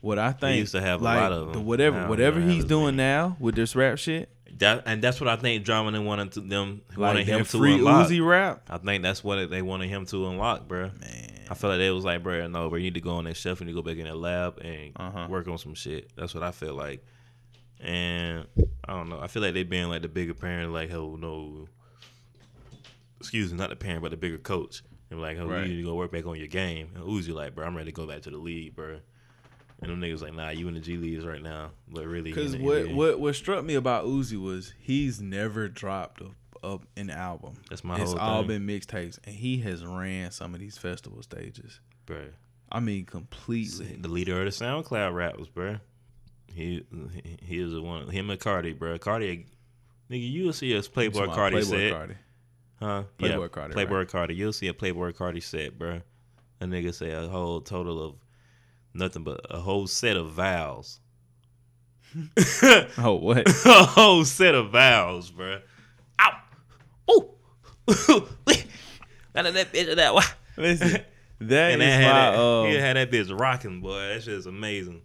what I think used to have a lot of the them. whatever Now whatever he's doing many. now with this rap shit, That and that's what I think Drummond wanted to them like wanted him to free unlock. Uzi rap. I think that's what they wanted him to unlock, bro. Man, I feel like they was like, bro, no, bro, you need to go on that shelf and you go back in that lab and Uh-huh. work on some shit. That's what I feel like. And I don't know. I feel like they being like the bigger parent, like, oh no, excuse me, not the parent, but the bigger coach. And like, oh, Right. you need to go work back on your game. And Uzi like, bro, I'm ready to go back to the league, bro. And them niggas like, nah, you in the G leagues right now, but really, because what NBA. what what struck me about Uzi was he's never dropped a, a, an album. That's my It's all thing. been mixtapes, and he has ran some of these festival stages. bro. I mean, completely. the leader of the SoundCloud rappers, bro. He he- is the one. Him and Carti, bro. Carti, nigga, you'll see us Playboi Carti Playboy set, Carti. huh? Playboy yeah, Carti, Playboy right. Carti. You'll see a Playboi Carti set, bro. A nigga say a whole total of nothing but a whole set of vowels. Oh what? a whole set of vowels, bro. Ow, ooh, None of that bitch of that. Listen, that is And that had my. that, um, he had that bitch rocking, boy. That shit is amazing.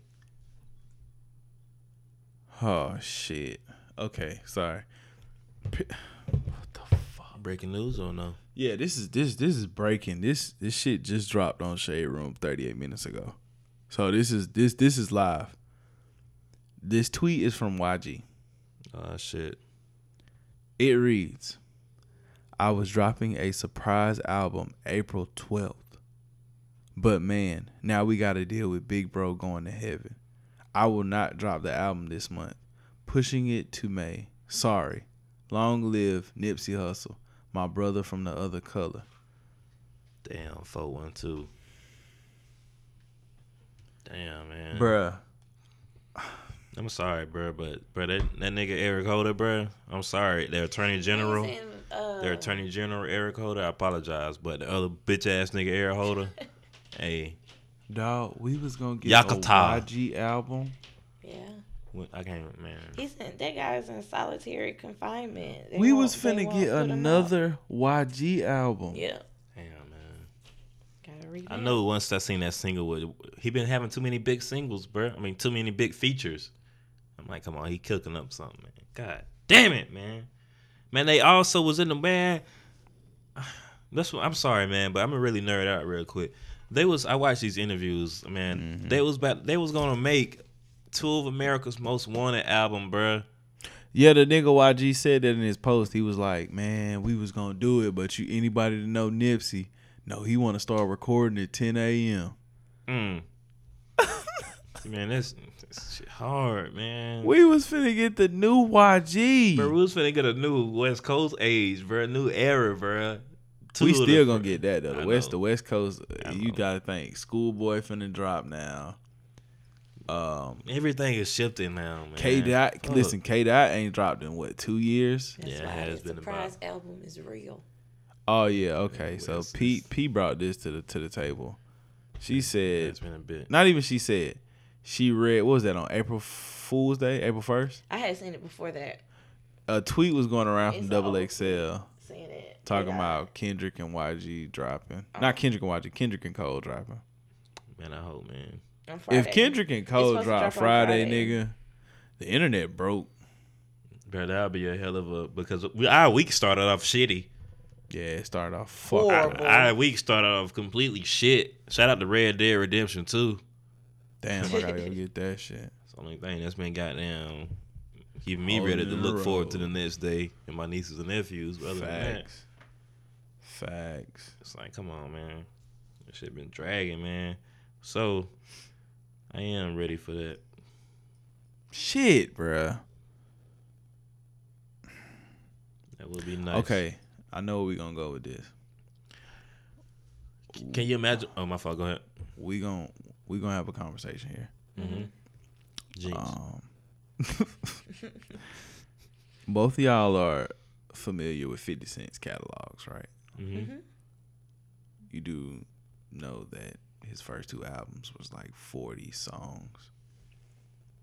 Oh shit. Okay, sorry. P- the f Breaking news or no? Yeah, this is this this is breaking. This this shit just dropped on Shade Room 38 minutes ago. So this is this this is live. This tweet is from YG. Oh ah, shit. It reads, I was dropping a surprise album April 12th. But man, now we got to deal with Big Bro going to heaven. I will not drop the album this month. Pushing it to May. Sorry. Long live Nipsey Hussle, my brother from the other color. Damn, four one two. Damn, man. Bruh. I'm sorry, bro, but bro, that, that nigga Eric Holder, bro. I'm sorry. Their attorney general, in, uh, their attorney general Eric Holder. I apologize, but the other bitch ass nigga Eric Holder. hey, Dog, we was gonna get Yakata. a YG album. Yeah. I can't, man. He's in, that guy's in solitary confinement. They we was finna get put him out. another YG album. Yeah. Damn, man. Gotta I know once I seen that single with he been having too many big singles, bro. I mean, too many big features. I'm like, come on, he cooking up something, man. God damn it, man. Man, they also was in the man. That's what I'm sorry, man, but I'm gonna really nerd out real quick. They was I watched these interviews, man. They was about they was gonna make two of America's most wanted album, bro. Yeah, the nigga YG said that in his post. He was like, "Man, we was gonna do it, but you anybody to know Nipsey, no, he want to start recording at 10 a.m. Mm. man, that's, hard, man. We was finna get the new YG. Bro, we was finna get a new West Coast age, bro. New era, bro. Two we still gonna get that though. The I West, know. the West Coast. uh, I You know. gotta think. Schoolboy finna drop now. Um, Everything is shifting now, man. K Dot. Fuck. Listen, K Dot ain't dropped in what two years? That's Yeah, it why has the been surprise album is real. Oh yeah, okay. So West P P brought this to the to the table. She said, It's been a bit. not even she said. She read what was that on April Fool's Day, April first. I had seen it before that. A tweet was going around from Double all- XL Seeing it. Talking Yeah. about Kendrick and YG dropping. Oh. Not Kendrick and YG, Kendrick and Cole dropping. Man, I hope, man. If Kendrick and Cole drop, drop Friday, Friday. nigga, the internet broke. Bro, that'll be a hell of a because we, our week started off shitty. Yeah, it started off fucked Horrible. up. Our week started off completely shit. Shout out to Red Dead Redemption too. Damn, I gotta go get that shit. It's the only thing that's been goddamn keeping me Holding ready to in the look forward to the next day and my nieces and nephews. But other than that, Facts. Facts. it's like, come on, man. This shit been dragging, man. So I am ready for that. Shit, bruh. That would be nice. Okay, I know where we gonna go with this. Can you imagine? Oh, my fault. Go ahead. We gon' we gonna have a conversation here. Mm-hmm. Um, both of y'all are familiar with Fifty Cent's catalogs, right? Mm-hmm. You do know that his first two albums was like forty songs.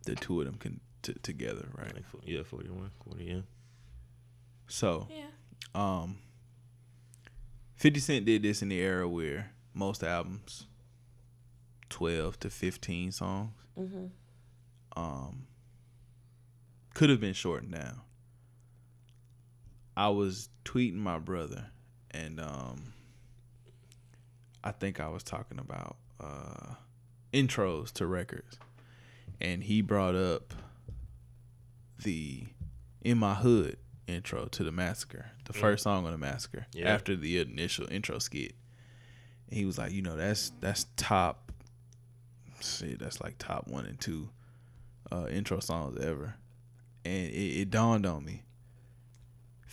The two of them can t- together, right? Like, yeah, 41, 40, yeah. So, Yeah. um, Fifty Cent did this in the era where most albums, twelve to fifteen songs, Mm-hmm. um, could have been shortened down. I was tweeting my brother, and um, I think I was talking about uh, intros to records, and he brought up the "In My Hood" intro to the Massacre, the first song on the Massacre, Yeah. after the initial intro skit. And he was like, you know, that's that's top. Shit, that's like top one and two uh, intro songs ever, and it, it dawned on me.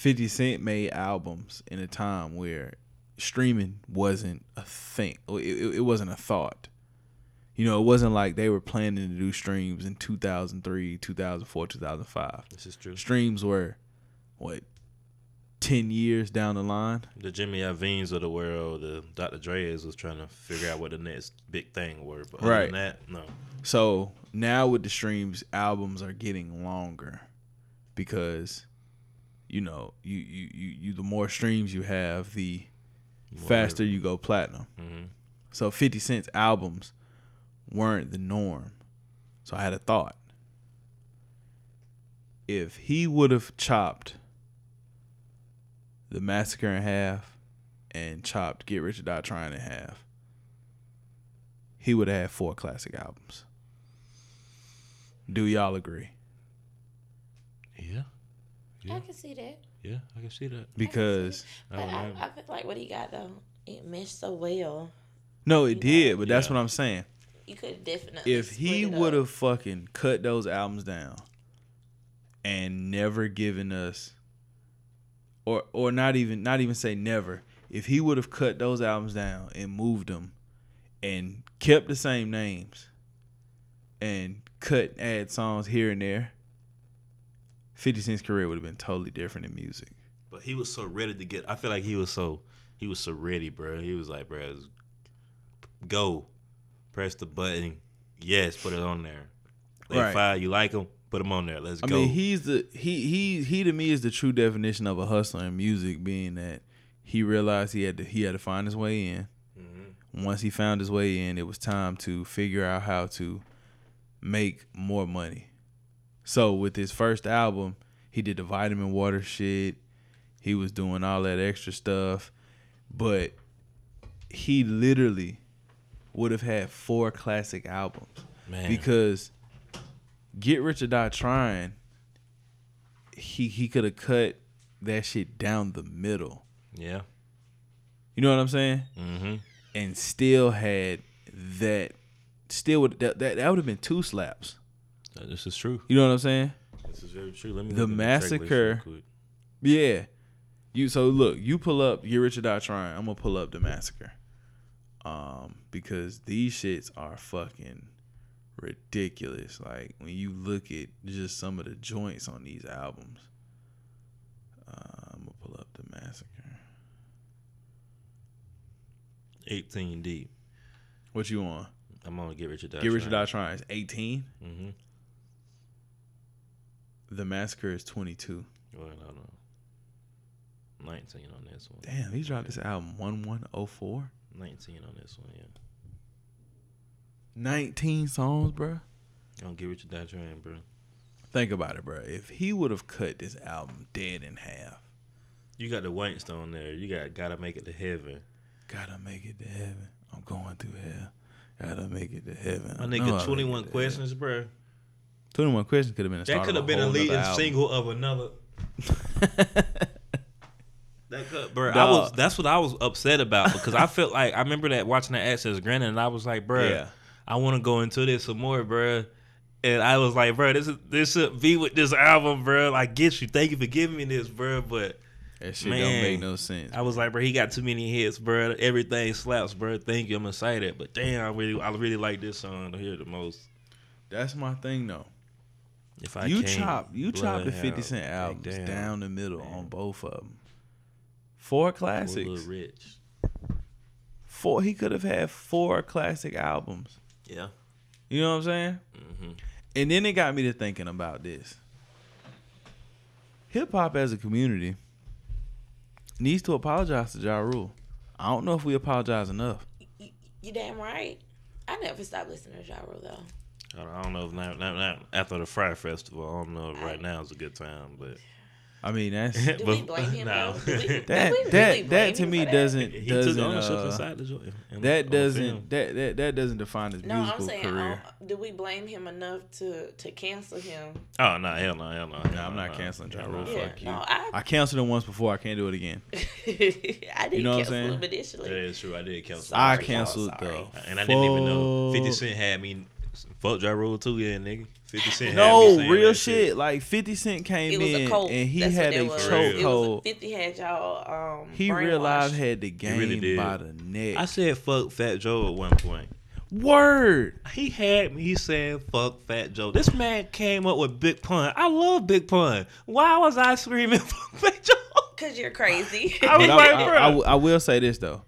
Fifty Cent made albums in a time where streaming wasn't a thing. It, it, it wasn't a thought. You know, it wasn't like they were planning to do streams in 2003, 2004, 2005. This is true. Streams were, what, 10 years down the line? The Jimmy Iovine's of the world, the Dr. Dre's was trying to figure out what the next big thing were. But other Right. than that, no. So now with the streams, albums are getting longer because, you know, you you you, you the more streams you have, the faster you go platinum. Mhm. So Fifty Cent's albums weren't the norm. So I had a thought. If he would have chopped the massacre in half and chopped Get Rich or Die Trying in half, he would have had four classic albums. Do y'all agree? Yeah. Yeah. I can see that. Yeah, I can see that. Because I But don't I, know. I feel like what he got though, it meshed so well. no, it did, but that's Yeah. what I'm saying. You could definitely. if he would have fucking cut those albums down and never given us or or not even not even say never if he would have cut those albums down and moved them and kept the same names and cut add songs here and there 50 Cent's career would have been totally different in music But he was so ready to get. I feel like he was so he was so ready, bro. He was like, bro, go, press the button. Yes, put it on there. They Right. fire. You like him, Put him on there. Let's I go. mean, he's the he he he to me is the true definition of a hustler in music, being that he realized he had to he had to find his way in. Mm-hmm. Once he found his way in, it was time to figure out how to make more money. So with his first album, he did the vitamin water shit. He was doing all that extra stuff, but he literally would have had four classic albums Man. because Get Rich or Die Trying, he he could have cut that shit down the middle. yeah. You know what I'm saying? Mm-hmm. And still had that. Still would that that, that would have been two slaps. This is true. You know what I'm saying? This is very true. Let me The look at track list real Massacre- quick. Yeah. You so look, you pull up Get Rich or Die Trying. I'm gonna pull up the massacre. Um, because these shits are fucking ridiculous. Like when you look at just some of the joints on these albums. Uh, I'm gonna pull up the massacre. 18 deep. What you on? I'm on Get Rich or Die. Get Rich or Die Trying is 18. Mm-hmm. The massacre is 22. Well, I don't know. 19 on this one. Damn, he dropped this album 1104. 19 on this one, yeah. 19 songs, bruh. I don't Get Rich or Die Trying, bro. Think about it, bruh. If he would have cut this album dead in half, You got the Wayne there. You got Gotta Make It to Heaven. gotta make it to heaven. I'm going through hell. Gotta make it to heaven. My I nigga, I 21 make it to questions, bro. Twenty One Questions could have been a That could have been a leading single of another. that could, bro. I was. That's what I was upset about because I felt like I remember that watching that Access Granted, and I was like, bro, Yeah. I want to go into this some more, bro. And I was like, bro, this is this should be with this album, bro. I get you. Thank you for giving me this, bro. But That shit Man. don't make no sense. I was like, bro, he got too many hits, bro. Everything slaps, bro. Thank you. I'm excited. But damn, I really, I really like this song to hear the most. That's my thing though. If I you can't chop you chop the Fifty Cent like, albums damn, down the middle on both of them. Four we're classics. little rich. Four. He could have had four classic albums. Yeah. You know what I'm saying? Mm-hmm. And then it got me to thinking about this. Hip hop as a community needs to apologize to Ja Rule. I don't know if we apologize enough. You, you damn right. I never stopped listening to Ja Rule though. I don't know if now, now, now after the Fyre Festival, I don't know if right now is a good time, but I mean that's Do we But- blame him? no. we, that that really that to me for that? doesn't he doesn't took ownership uh, inside the joint. in- that doesn't that, that that doesn't define his No, I'm saying, career. uh, do we blame him enough to to cancel him? Oh no, hell no, hell no. hell Nah, I'm not no. canceling Ja Hell Rule. no. Yeah, Fuck you. no, I, I canceled him once before. I can't do it again. I didn't You know what I'm cancel saying? him initially. That is true. I did cancel. I canceled y'all, sorry. the and I didn't even know. Fifty Cent Cent had me fuck Ja Rule too, yeah, nigga. Fifty Cent. had me No, real that shit. Like Fifty Cent came It was in a cult. and he That's had what a it was. It was chokehold. Fifty had y'all. Um, He brainwashed. realized had the game really did. by the neck. I said fuck Fat Joe at one point. Word. He had me he saying fuck Fat Joe. This man came up with Big Pun. I love Big Pun. Why was I screaming fuck Fat Joe? Cause you're crazy. I was But I, like, I- bro. I w- I will say this though.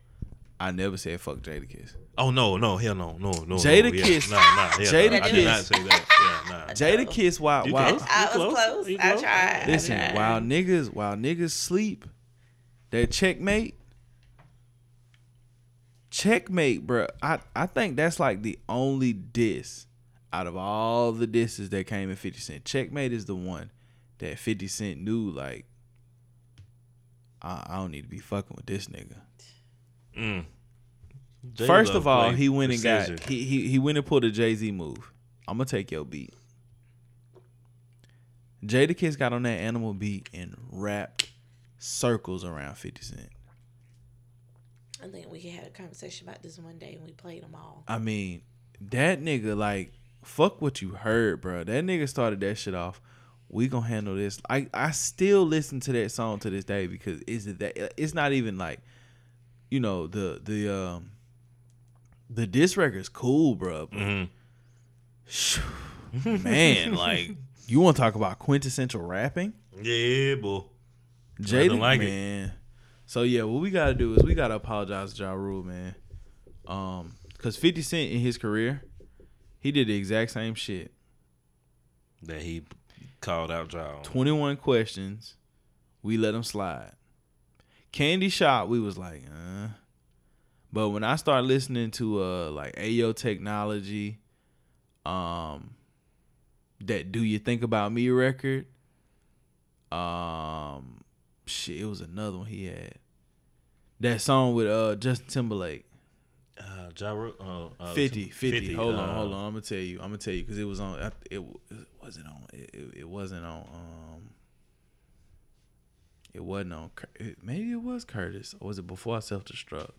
I never said fuck Jadakiss. Oh no, no, hell no, no, no. Jada no, yeah. Kiss- Nah, nah, Jada no. I did not Kiss- say that. Yeah, nah. Jadakiss while You while close? I You was close? close. You I close? tried. listen, I tried. while niggas while niggas sleep, that checkmate. Checkmate, bro. I, I think that's like the only diss out of all the disses that came in 50 Cent. Checkmate is the one that 50 Cent knew like I, I don't need to be fucking with this nigga. Mm. Jada First of all, he went and got he, he he went and pulled a Jay Z move. I'm gonna take your beat. Jadakiss got on that animal beat and rapped circles around 50 Cent. I think we had a conversation about this one day and we played them all. I mean, that nigga like fuck what you heard, bro. That nigga started that shit off. We gonna handle this. I I still listen to that song to this day because is it that it's not even like, you know the the um the diss record's cool, bro. Mhm. man, like you want to talk about quintessential rapping? Yeah, boy. Jada, like it. man. So yeah, what we gotta do is we gotta apologize to Ja Rule, man. Um, cause Fifty Cent in his career, he did the exact same shit. That he called out y'all. Twenty one questions, we let him slide. Candy Shop, we was like, uh. But when I started listening to uh like Ayo Technology, um, that Do You Think About Me record, um, shit, it was another one he had. That song with uh Justin Timberlake. Uh, ja Rule, uh, uh, 50, 50. Hold on, uh, hold on. I'm gonna tell you. I'm gonna tell you because it was on. I- It wasn't on. It, it, it wasn't on. Um, it wasn't on. Maybe it was Curtis, or was it before I self destruct?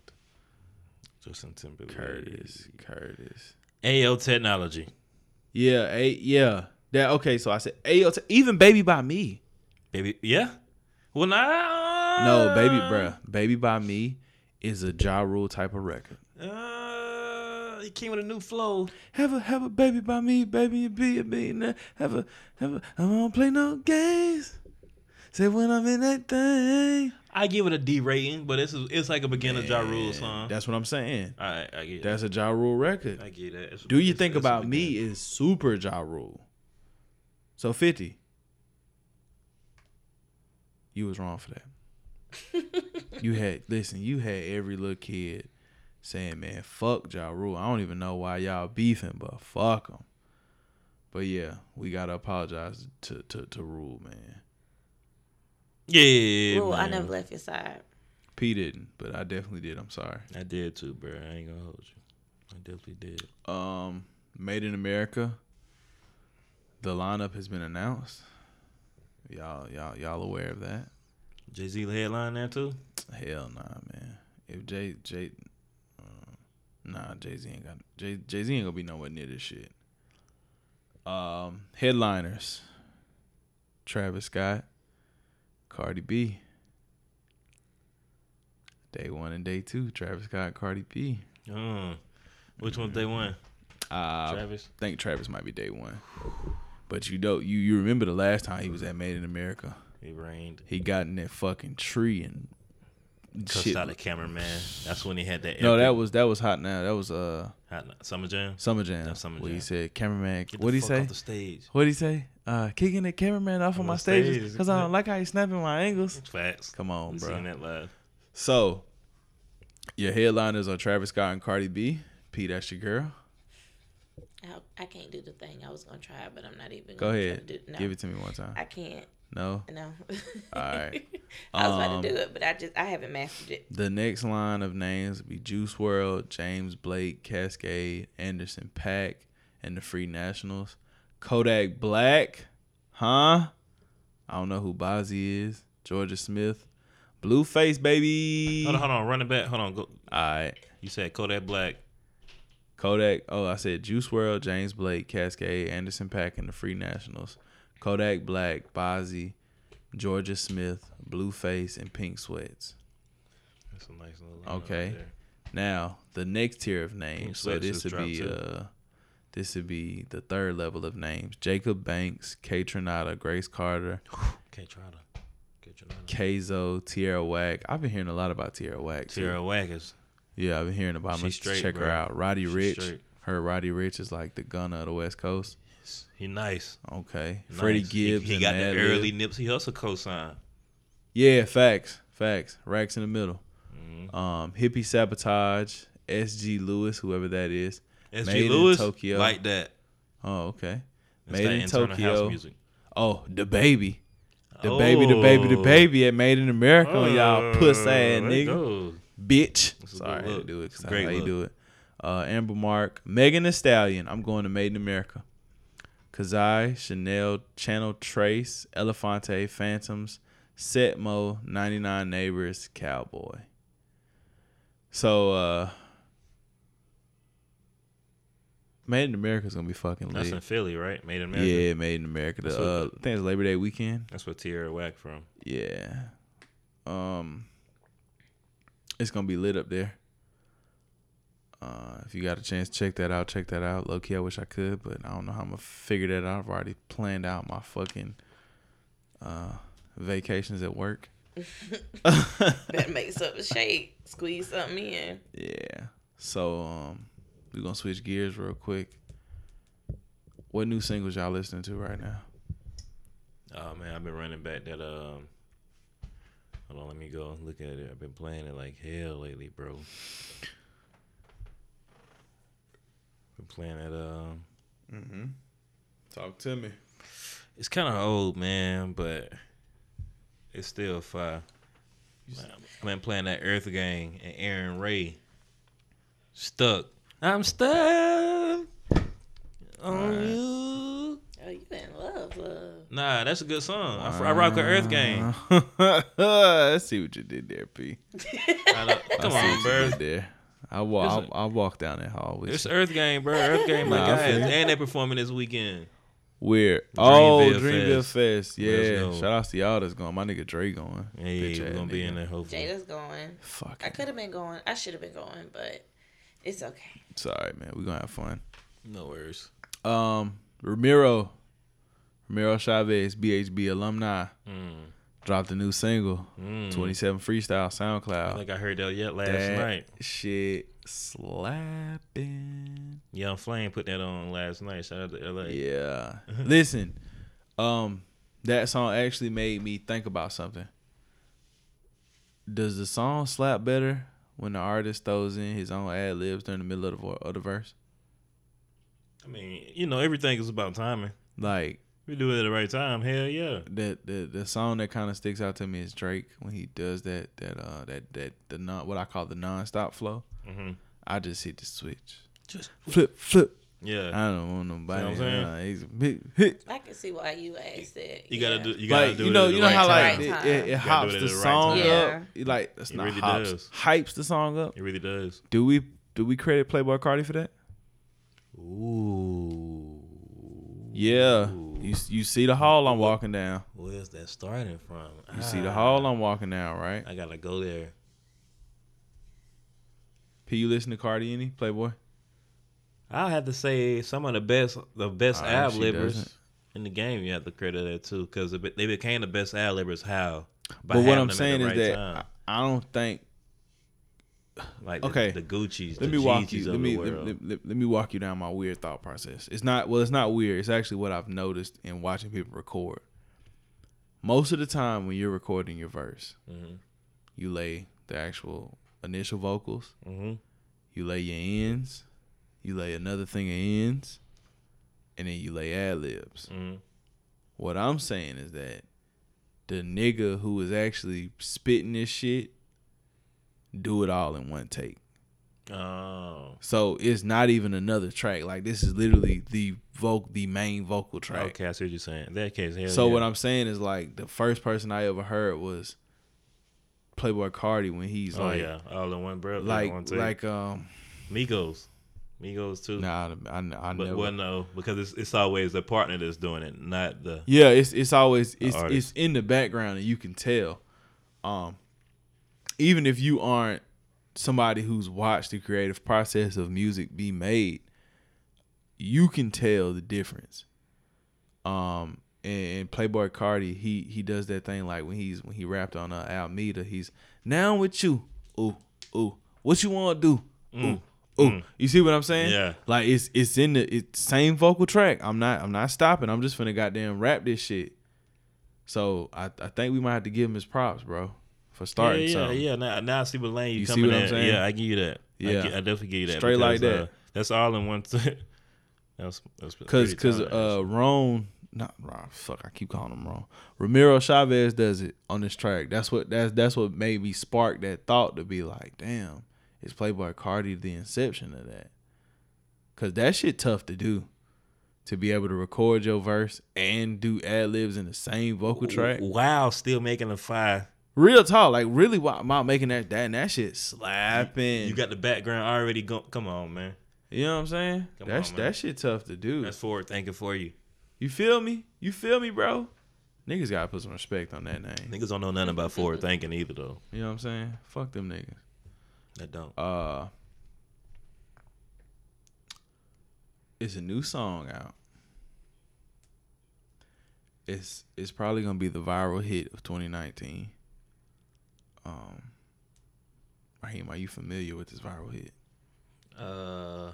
Justin Timberlake. Curtis, Curtis. Ayo Technology. Yeah, a yeah. That okay. So I said, Ayo, Te- even Baby by Me. Baby, yeah. Well, nah. No, Baby, bruh. Baby by Me is a Ja Rule type of record. Uh, he came with a new flow. Have a have a baby by me, baby, and be a millionaire. Have a have a. I don't play no games. Say when I'm in that thing. I give it a D rating, but it's it's like a beginner Ja Rule song. That's what I'm saying. All right, I get That's a Ja Rule record. I get that. It's- Do you it's- think it's about me is super Ja Rule. So fifty. You was wrong for that. you had listen. You had every little kid saying, "Man, fuck Ja Rule." I don't even know why y'all beefing, but fuck him. But yeah, we gotta apologize to to, to Rule, man. Yeah, Rule, I man. never left your side. P didn't, but I definitely did. I'm sorry. I did too, bro. I ain't gonna hold you. I definitely did. Um, Made in America. The lineup has been announced. Y'all, y'all, y'all aware of that? Jay Z the headline there too. Hell nah, man. If Jay Jay, uh, nah, Jay Z ain't got Jay Jay Z ain't gonna be nowhere near this shit. Um, headliners: Travis Scott, Cardi B. Day one and day two, Travis Scott, Cardi B. Mm. Which one they won? Uh, Travis. I think Travis might be day one. But you don't you you remember the last time he was at Made in America? He rained. He got in that fucking tree and Cussed shit. out the cameraman. That's when he had that. No, epic that was that was hot now. That was uh hot Summer Jam. Summer Jam. That's Summer Where he said, "Cameraman, what he say? Off the stage. What he say? Uh, kicking the cameraman off of my stages stage. because I don't like how he snapping my angles." Facts. Come on, We bro. Seen that live. So, your headliners are Travis Scott and Cardi B. P, that's your girl. I, I can't do the thing I was gonna try, but I'm not even. Go gonna try ahead, To do, no, give it to me one time. I can't. No. No. All right. I was about Um, to do it, but I just I haven't mastered it. The next line of names will be Juice WRLD, James Blake, Cascade, Anderson .Paak, and the Free Nationals. Kodak Black, huh? I don't know who Bozzy is. Jorja Smith, Blueface, baby. Hold on, hold on. Run it back. Hold on. Go. All right. You said Kodak Black. Kodak. Oh, I said Juice WRLD, James Blake, Cascade, Anderson .Paak, and the Free Nationals. Kodak Black, Bozzy, Jorja Smith, Blueface, and Pink Sweats. That's a nice little. Okay. Now the next tier of Pink names. So Sweats this would be uh, this would be the third level of names: Jacob Banks, Kaytranada, Grace Carter, Can't try to get your name. Keizo, Tierra Whack. I've been hearing a lot about Tierra Whack. too. Tierra Waggers. Yeah, I've been hearing about. She him. straight, Check her out. Roddy She Rich. straight. Her Roddy Ricch is like the gunner of the West Coast. Yes. He nice. Okay. nice. Freddie Gibbs. He, and got the early Nipsey Hussle cosign. Yeah, facts, facts. Racks in the middle. Mm-hmm. Um, hippie sabotage. S.G. Lewis, whoever that is. SG Made in Lewis Tokyo. like that. Oh, okay. That's Made in Tokyo. music. Oh, the baby. The baby, the baby, the Oh. baby at Made in America on y'all puss ass nigga. goes. Bitch. Sorry, I good had to do it because a I great how you do it. Uh, Amber Mark, Megan Thee Stallion. I'm going to Made in America. Kazai, Chanel, Channel Tres, Elefante, Phantoms, Setmo, 99 Neighbors, Cowboy. So, uh, Made in America is gonna be fucking That's in. Philly, right? Made in America. Yeah, Made in America. The, That's what- uh, I think it's Labor Day weekend. That's where Tierra Whack from. Yeah. Um it's gonna be lit up there. Uh if you got a chance check that out, check that out. Low key I wish I could, but I don't know how I'm gonna figure that out. I've already planned out my fucking uh vacations at work. Better make something shake, squeeze something in. Yeah. So um we're gonna switch gears real quick. What new singles y'all listening to right now? Oh man, I've been running back that um. Hold on, let me go look at it. I've been playing it like hell lately, bro. Been playing it. Um, Mm-hmm. Talk to me. it's kind of old, man, but it's still fire. I've been playing that Earth Gang and Aaron Ray. Stuck. I'm stuck on you. Oh, you in love, love. Nah, that's a good song. I, I rock with Earth Gang. I see what you did there, P. I come I on, bro. there. I walk. I, I walk down that hall with It's. Earth Gang, bro. Earth Gang, my Nah, guys, and they're performing this weekend. Weird. Oh, Dreamville Dreamville Fest. Fest. Let's Yeah. Shout out to y'all that's going. My nigga Dre going. Hey, Bitch we're gonna be in there hopefully. Jada's going. Fuck. I could have been going. I should have been going, but it's okay. It's all right, man. We're gonna have fun. No worries. Um, Ramiro, Ramiro Chavez, BHB alumni, Mm. dropped a new single, Mm. 27 Freestyle I SoundCloud. think I heard that yet last that night. shit slapping. Young Flame put that on last night. Shout out to LA. Yeah. Listen, um, that song actually made me think about something. Does the song slap better when the artist throws in his own ad libs during the middle of the, of the verse? I mean, you know, everything is about timing. Like We do it at the right time. Hell yeah. the the the song that kind of sticks out to me is Drake when he does that that uh that that the non what I call the non-stop flow. hmm I just hit the switch. Just Flip flip Yeah. I don't want nobody. See what I'm saying? nah, he's a big hit. I can see why you asked that. You gotta yeah. do. You gotta Like do you know, you know right how like it, it, it hops it the the right song time. up. Yeah. It, like it's It not really hops, does. hypes the song up. It really does. Do we do we credit Playboi Carti for that? Ooh. Yeah, you you see the hall I'm walking down. Where's that starting from? You see the Ah, hall I'm walking down, right? I gotta go there. P, you listen to Carti any Playboi? I'll have to say some of the best, the best Ah, ad libbers in the game. You have to credit that too, because they became the best ad libbers. How? By But what I'm saying is right that time. I, I don't think. like okay. the, the Gucci's, Let the me walk you. Let me let, let- let- let me walk you down my weird thought process. It's not well. It's not weird. It's actually what I've noticed in watching people record. Most of the time, when you're recording your verse, Mhm. you lay the actual initial vocals. Mhm. You lay your ends. You lay another thing of ends, and then you lay ad libs. Mhm. What I'm saying is that the nigga who is actually spitting this shit do it all in one take. Oh, So it's not even another track. Like this is literally the voc the main vocal track. okay. I see what you're saying. In that case, So yeah. what I'm saying is like the first person I ever heard was Playboi Carti when he's oh like yeah, all in one bro. like one take. like um Migos, Migos too. nah I, I, I but never well, no, because it's it's always the partner that's doing it, not the. Yeah, it's it's always it's it's in the background and you can tell. Um even if you aren't somebody who's watched the creative process of music be made, you can tell the difference. Um and, and Playboi Carti, he he does that thing like when he's when he rapped on uh, Almeida, he's now with you. Ooh, ooh. What you want to do? Ooh. Ooh, you see what I'm saying? Yeah. Like it's it's in the it's same vocal track. I'm not I'm not stopping. I'm just finna goddamn rap this shit. So I I think we might have to give him his props, bro, for starting yeah, yeah, something. yeah. Now, now I see what lane you, You see coming at. saying? Yeah, I give you that. I, Yeah. gi- I definitely give you that. Straight like that. uh, that's all in one. T- that's that's Cause cause uh Ron not Ron fuck I keep calling him Ron. Ramiro Chavez does it on this track. That's what that's that's what made me spark that thought to be like, damn, is Playboi Carti the inception of that? Cause that shit tough to do. To be able to record your verse and do ad libs in the same vocal track. Wow, still making a five. Real talk, like really why am I making that that and that shit slapping. You got the background already. Go- come on, man. you know what I'm saying? Come That's on, that shit tough to do. That's forward thinking for you. You feel me? You feel me, bro? Niggas gotta put some respect on that name. Niggas don't know nothing about forward thinking either, though. You know what I'm saying? Fuck them niggas. That don't. Uh it's a new song out. It's it's probably gonna be the viral hit of 2019. Um Raheem, are you familiar with this viral hit? Uh,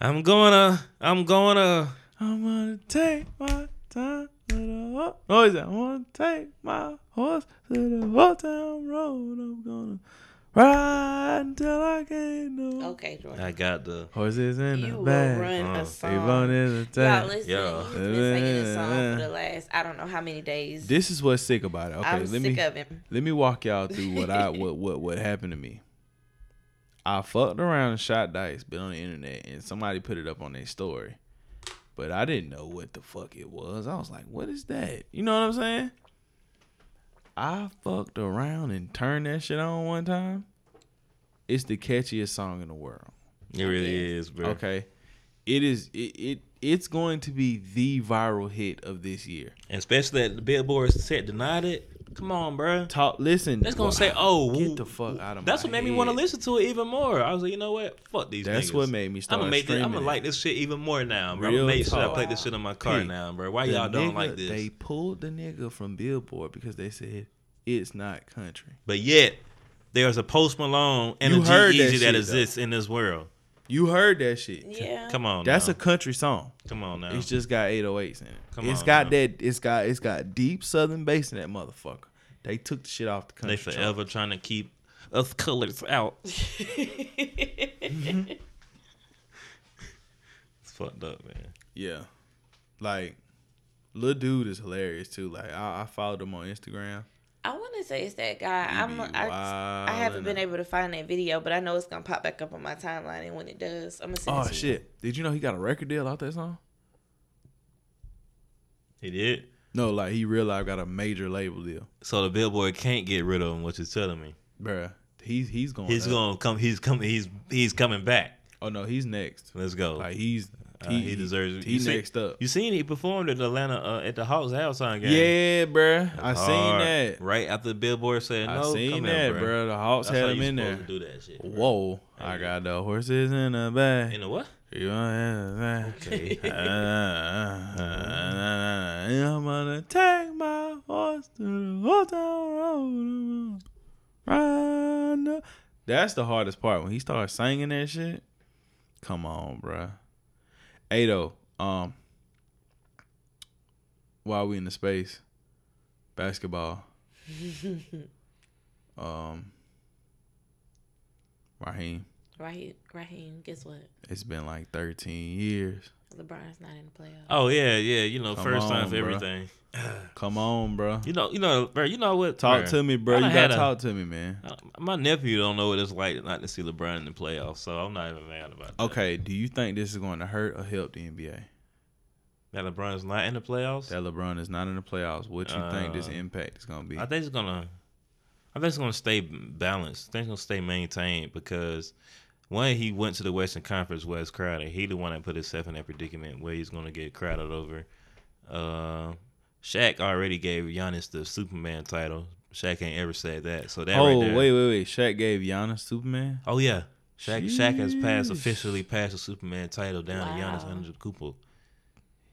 I'm gonna. I'm gonna. I'm gonna take my time to the ho- Oh, is that? I'm gonna take my horse to the old town road. I'm gonna ride until I can't no. Okay, Jordan. I got the. Horses in You the will run Uh, a They run song. in the Y'all tank. listen. Yo. He's been singing this song for the last I don't know how many days. This is what's sick about it. Okay, I'm let sick me of him. let me walk y'all through what I what what what happened to me. I fucked around and shot dice, been on the internet, and somebody put it up on their story. But I didn't know what the fuck it was. I was like, what is that? You know what I'm saying? I fucked around and turned that shit on one time. It's the catchiest song in the world. It really is, bro. Okay. It is it, it it's going to be the viral hit of this year. And especially that the Billboard set denied it. Come on, bro. Talk listen. That's gonna well, say, oh, get woo- the fuck out of That's my what made me want to listen to it even more. I was like, you know what? Fuck these. That's niggas. what made me start I'm gonna make this, I'm gonna like this shit even more now, bro. I'm gonna make sure I play this shit on my car P, now, bro. Why y'all don't nigga- like this? They pulled the nigga from Billboard because they said it's not country. But yet, there's a Post Malone and You a heard G that that, shit, exists in this world. You heard that shit. Yeah. Come on, That's now. a country song. come on now. It's just got 808s in it. Come It's on got now. that. It's got. It's got deep Southern bass in that motherfucker. They took the shit off the country. they chart. forever trying to keep us colors out. Mm-hmm. it's fucked up, man. Yeah, like, little dude is hilarious too. Like, I, I followed him on Instagram. I want to say it's that guy. I'm. I, I haven't been able to find that video, but I know it's gonna pop back up on my timeline, and when it does, I'm gonna send oh, it Oh to you. shit! Did you know he got a record deal out that song? He did. No, like he real life got a major label deal, So the Billboard can't get rid of him. What you're telling me? bruh. He's he's going. He's up. gonna come. He's coming. He's he's coming back. Oh no, he's next. Let's go. Like he's Uh, he, deserves. it. He You see- up. You seen he performed at Atlanta uh, at the Hawks halftime game? Yeah, bruh. I seen Hard. that. right after the Billboard said no. I seen that, bruh. bro. The Hawks That's had him in there. to do that shit. bro. Whoa! I got the horses in the back. In the what? You Okay. I'm gonna take my horse to the hotel road. That's the hardest part when he starts singing that shit. Come on, bruh. Ado, um, while we in the space, basketball. um, Raheem, Raheem, Raheem, guess what? it's been like 13 years. LeBron's not in the playoffs. Oh yeah, yeah. You know, Come first time on, for bruh. everything. Come on, bro. You know, you know, bro. You know what? Talk bruh, to me, bro. You gotta had a- talk to me, man. uh, My nephew don't know what it's like not to see LeBron in the playoffs, so I'm not even mad about that. Okay, do you think this is going to hurt or help the NBA? That LeBron is not in the playoffs. That LeBron is not in the playoffs. What you think this Uh, impact is going to be? I think it's gonna. I think it's gonna stay balanced. I think it's gonna stay maintained because when he went to the Western Conference, Wes Crowder, he the one that put himself in that predicament where he's gonna get crowded over. Uh, Shaq already gave Giannis the Superman title. Shaq ain't ever said that. So that oh, right there. wait, wait, wait. Shaq gave Giannis Superman? Oh yeah, Shaq. Shaq has passed officially passed the Superman title down to Giannis Wow. Antetokounmpo.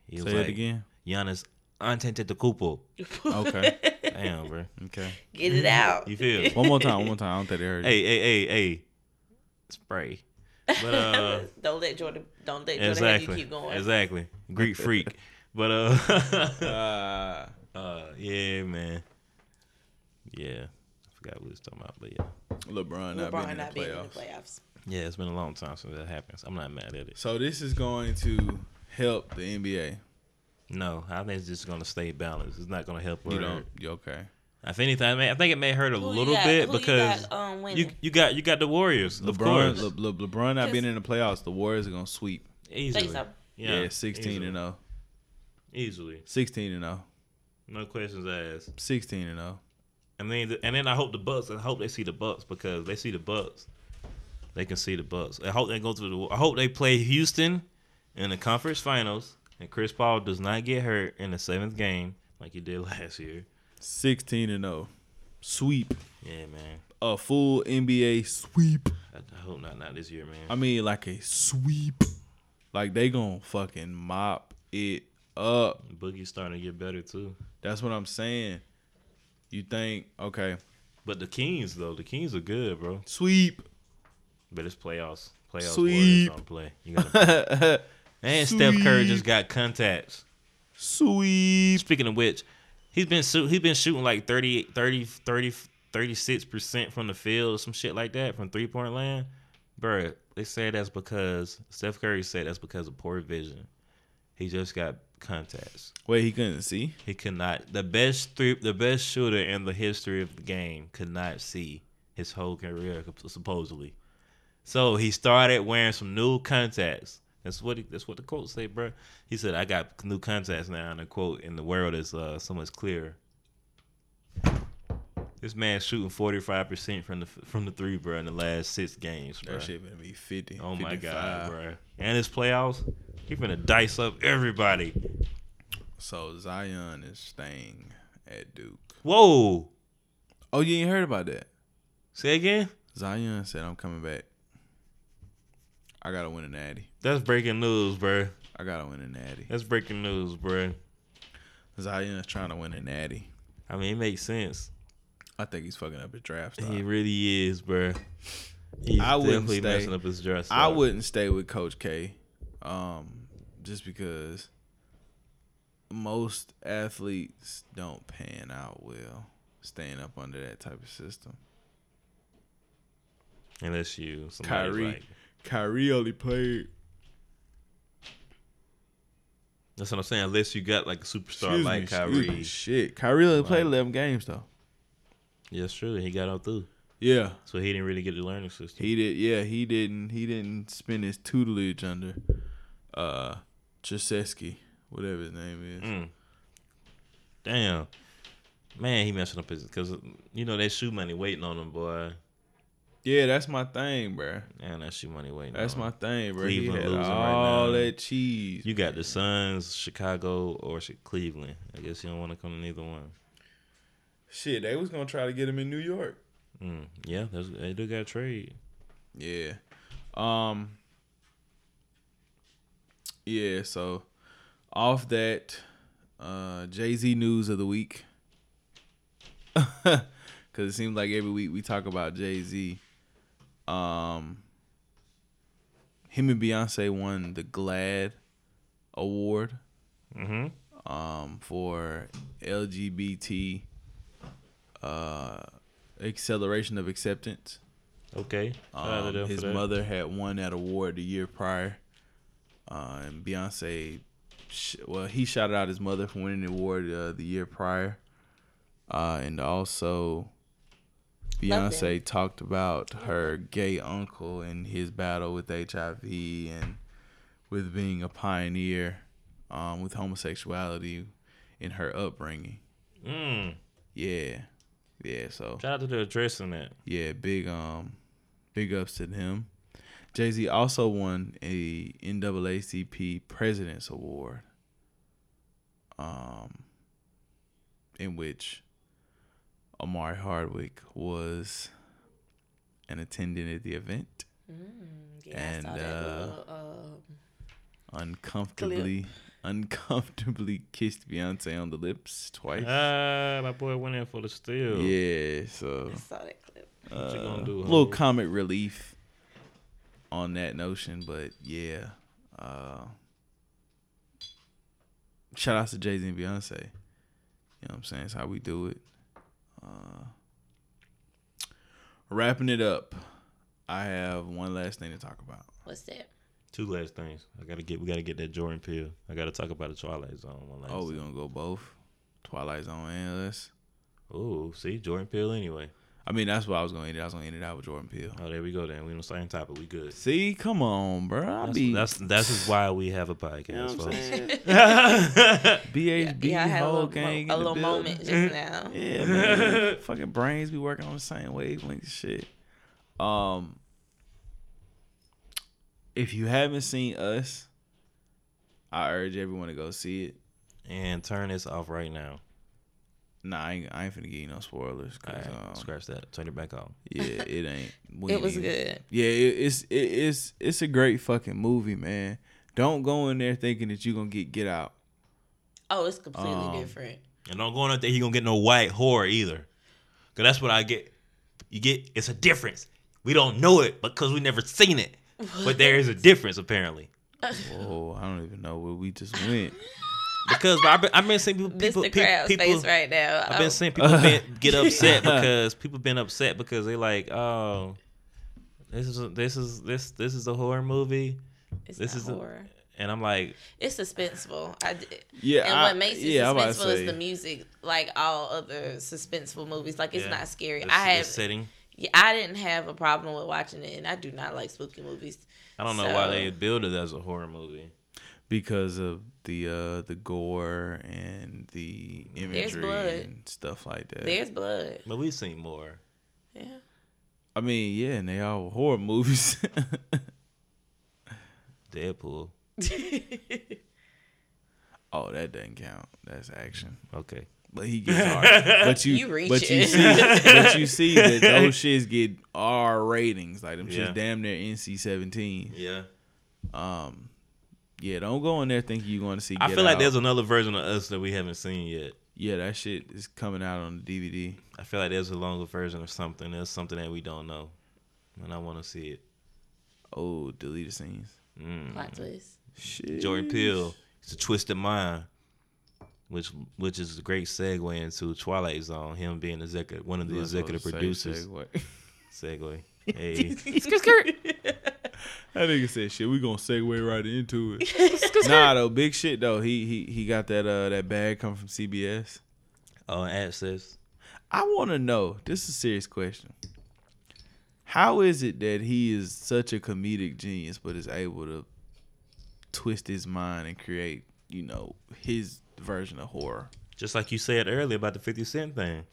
He Say was it like, again. Giannis Antetokounmpo. Okay. Damn, bro. Okay. Get it out. You feel? One more time. One more time. I don't think they heard you. hey, hey, hey, hey. Spray. But uh don't let Jordan. Don't let Jordan have exactly. you keep going. Exactly. Greek freak. But uh Uh, uh yeah, man. Yeah. I forgot what we was talking about, but yeah. LeBron not LeBron being in not the being in the playoffs. playoffs. Yeah, it's been a long time since that happens. I'm not mad at it. So this is going to help the NBA. No, I think it's just gonna stay balanced. It's not gonna help You or don't. You okay? If anything, I, may, I think it may hurt a Who you little got- bit who you because got, um, you you got you got the Warriors. LeBron, course. Le, Le, LeBron not being in the playoffs. The Warriors are gonna sweep. easily. so. Yeah, Yeah, 16 easily. and oh. 0. Easily, 16 and oh. 0. no questions asked. 16 and oh. 0. And then and then I hope the Bucks. I hope they see the Bucks because they see the Bucks. They can see the Bucks. I hope they go through the. I hope they play Houston in the conference finals, and Chris Paul does not get hurt in the seventh game like he did last year. 16 and 0. Sweep. Yeah, man. A full NBA sweep. I, hope not. Not this year, man. I mean, like a sweep. Like they gonna fucking mop it up. Boogie's starting to get better too. That's what I'm saying. You think okay? But the Kings though, the Kings are good, bro. Sweep. But it's playoffs. Playoffs Sweep. Warriors play. You gotta and Steph Curry just got contacts. Sweep. Speaking of which, he's been shoot, he's been shooting like 30, 30, 30 36% from the field some shit like that from three point land. Bruh, they say that's because Steph Curry said that's because of poor vision. He just got contacts. Wait, he couldn't see. He could not the best three the best shooter in the history of the game could not see his whole career supposedly. So he started wearing some new contacts. That's what he, that's what the quote say, bro. He said, "I got new contacts now," and the quote in the world is uh, so much clearer. This man shooting forty five percent from the from the three, bro, in the last six games, bro. That shit gonna be 50. Oh my god, bro! And his playoffs, he finna dice up everybody. So Zion is staying at Duke. Whoa! Oh, you ain't heard about that? Say again. Zion said, "I'm coming back. I gotta win a natty. That's breaking news, bro. I gotta win a natty. That's breaking news, bro. Zion's trying to win a natty. I mean, it makes sense. I think he's fucking up his draft stock. He really is, bro. He's I wouldn't definitely stay- messing up his dress. I wouldn't stay with Coach K, um, just because most athletes don't pan out well staying up under that type of system. unless you Kyrie, like. Kyrie only played. That's what I'm saying. Unless you got like a superstar Excuse like me, Kyrie. Shit, Kyrie only played eleven games though. Yeah, that's true. He got out through, Yeah, so he didn't really get the learning system. he did. Yeah, he didn't. He didn't spend his tutelage under uh Chesky, whatever his name is. Mm. Damn, man, he messing up his because you know that shoe money waiting on him, boy. Yeah, that's my thing, bro. Man, that's your money waiting. That's on my thing, bro. Cleveland losing right all now. that cheese. You got the Suns, Chicago, or Cleveland. I guess you don't want to come to neither one. Shit, they was gonna try to get him in New York. Mm. Yeah, that's, they do got trade. Yeah. Um. Yeah. So, off that, uh, Jay Z news of the week. Cause it seems like every week we talk about Jay Z. Um. Him and Beyonce won the GLAAD award. Mm-hmm. um, for LGBT uh, acceleration of acceptance. Okay. Shout out to Um, his mother had won that award the year prior, uh, and Beyonce, sh- well, he shouted out his mother for winning the award uh, the year prior, uh, and also Beyonce talked about her gay uncle and his battle with HIV and with being a pioneer um, with homosexuality in her upbringing. Mm. Yeah, yeah. So Shout out to the addressing that. yeah, big um, big ups to him. Jay Z also won a NAACP President's Award, um, in which Omari Hardwick was an attendant at the event, Yeah, And, I saw that uh, little, um, uncomfortably, uncomfortably kissed Beyonce on the lips twice. Ah, my boy went in for the steal. yeah, so I saw that clip. What you gonna uh, do? little comic relief on that notion, but yeah. Uh, shout out to Jay Z and Beyonce. You know what I'm saying? It's how we do it. Uh, wrapping it up, I have one last thing to talk about. What's that? Two last things. I gotta get. We gotta get that Jordan Peele. I gotta talk about the Twilight Zone. One last Oh, we time. gonna go both Twilight Zone and us. Oh, see Jordan Peele anyway. I mean, that's what I was gonna end it. I was gonna end it out with Jordan Peele. Oh, there we go. Then we on the same topic. We good. See, come on, bro. I That's be that's that's is why we have a You know podcast. what I'm folks. BHB Yeah, I had a whole little, gang mo- a little moment just now. Yeah, man. Fucking brains be working on the same wavelength shit. Um, if you haven't seen us, I urge everyone to go see it. and turn this off right now. Nah, I ain't, I ain't finna give you no spoilers. Cause, right, um, scratch that. Turn it back off. yeah, it ain't. It was ain't- good. Yeah, it, it's it, it's it's a great fucking movie, man. Don't go in there thinking that you're gonna get get out. Oh, it's completely Um, different. And don't go in there he gonna get no white horror either. Cause that's what I get. You get it's a difference. We don't know it because we never seen it. But there is a difference apparently. Oh, I don't even know where we just went. Because I've been, I've been seeing people, people, Mr. Crab's people, face right now. I've been Oh, seeing people been, get upset because people been upset because they like, oh, this is a, this is this this is a horror movie, it's this not is a- horror. and I'm like, It's suspenseful. I did. Yeah, and I- what makes it yeah, I'm about to suspenseful is the music, like all other suspenseful movies. Like it's yeah, not scary. the- I have, setting. yeah, I didn't have a problem with watching it, and I do not like spooky movies. I don't know why they build it as a horror movie. Because of the uh the gore and the imagery and stuff like that. There's blood. But we've seen more. Yeah. I mean, yeah, and they all horror movies. Deadpool. oh, that doesn't count. That's action. Okay. But he gets R. but you, You but you see, but you see that those shits get R ratings. Like them Yeah. shits damn near NC seventeen. Yeah. Um, yeah, don't go in there thinking you're going to see. I Get feel like Out. there's another version of us that we haven't seen yet. yeah, that shit is coming out on the DVD. I feel like there's a longer version of something. There's something that we don't know, and I want to see it. Oh, deleted scenes. Mm. Plot twist. Shit. Jordan Peele, it's a twisted mind, which which is a great segue into Twilight Zone. Him being executive, one of the executive what I was producers. saying, segue. Segue. Hey, That nigga said shit. We gonna segue right into it. nah, though, big shit though. He he he got that uh that bag come from CBS. oh, access. I want to know. This is a serious question. How is it that he is such a comedic genius, but is able to twist his mind and create, you know, his version of horror? Just like you said earlier about the 50 Cent thing.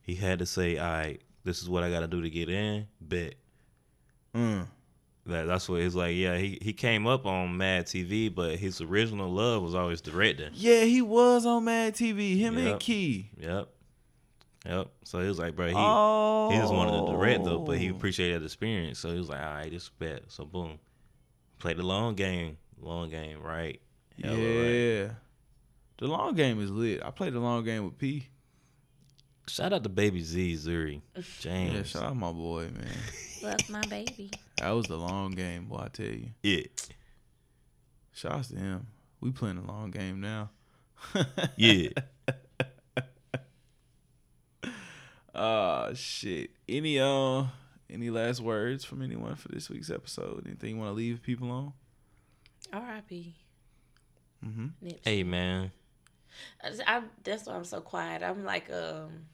He had to say, all right, this is what I got to do to get in. Bet. Mm. That, that's what he's like. Yeah, he, he came up on Mad TV, but his original love was always directing. Yeah, he was on Mad TV. Him and Key. Yep. Yep. So he was like, bro, he oh, he just wanted to direct though, but he oh. appreciated the experience. So he was like, all right, this is bet. So boom, played the long game, long game, right? Yeah. Hella right. The long game is lit. I played the long game with P. Shout out to Baby Z Zuri James. Yeah, shout out my boy, man. Love my baby. That was the long game, boy. I tell you. Yeah, Shout out to him. We playing a long game now. yeah. Uh shit. Any uh any last words from anyone for this week's episode? Anything you want to leave people on? R.I.P. Mm-hmm. Nipsey. hey man, I, just- I, that's why I'm so quiet. I'm like, um,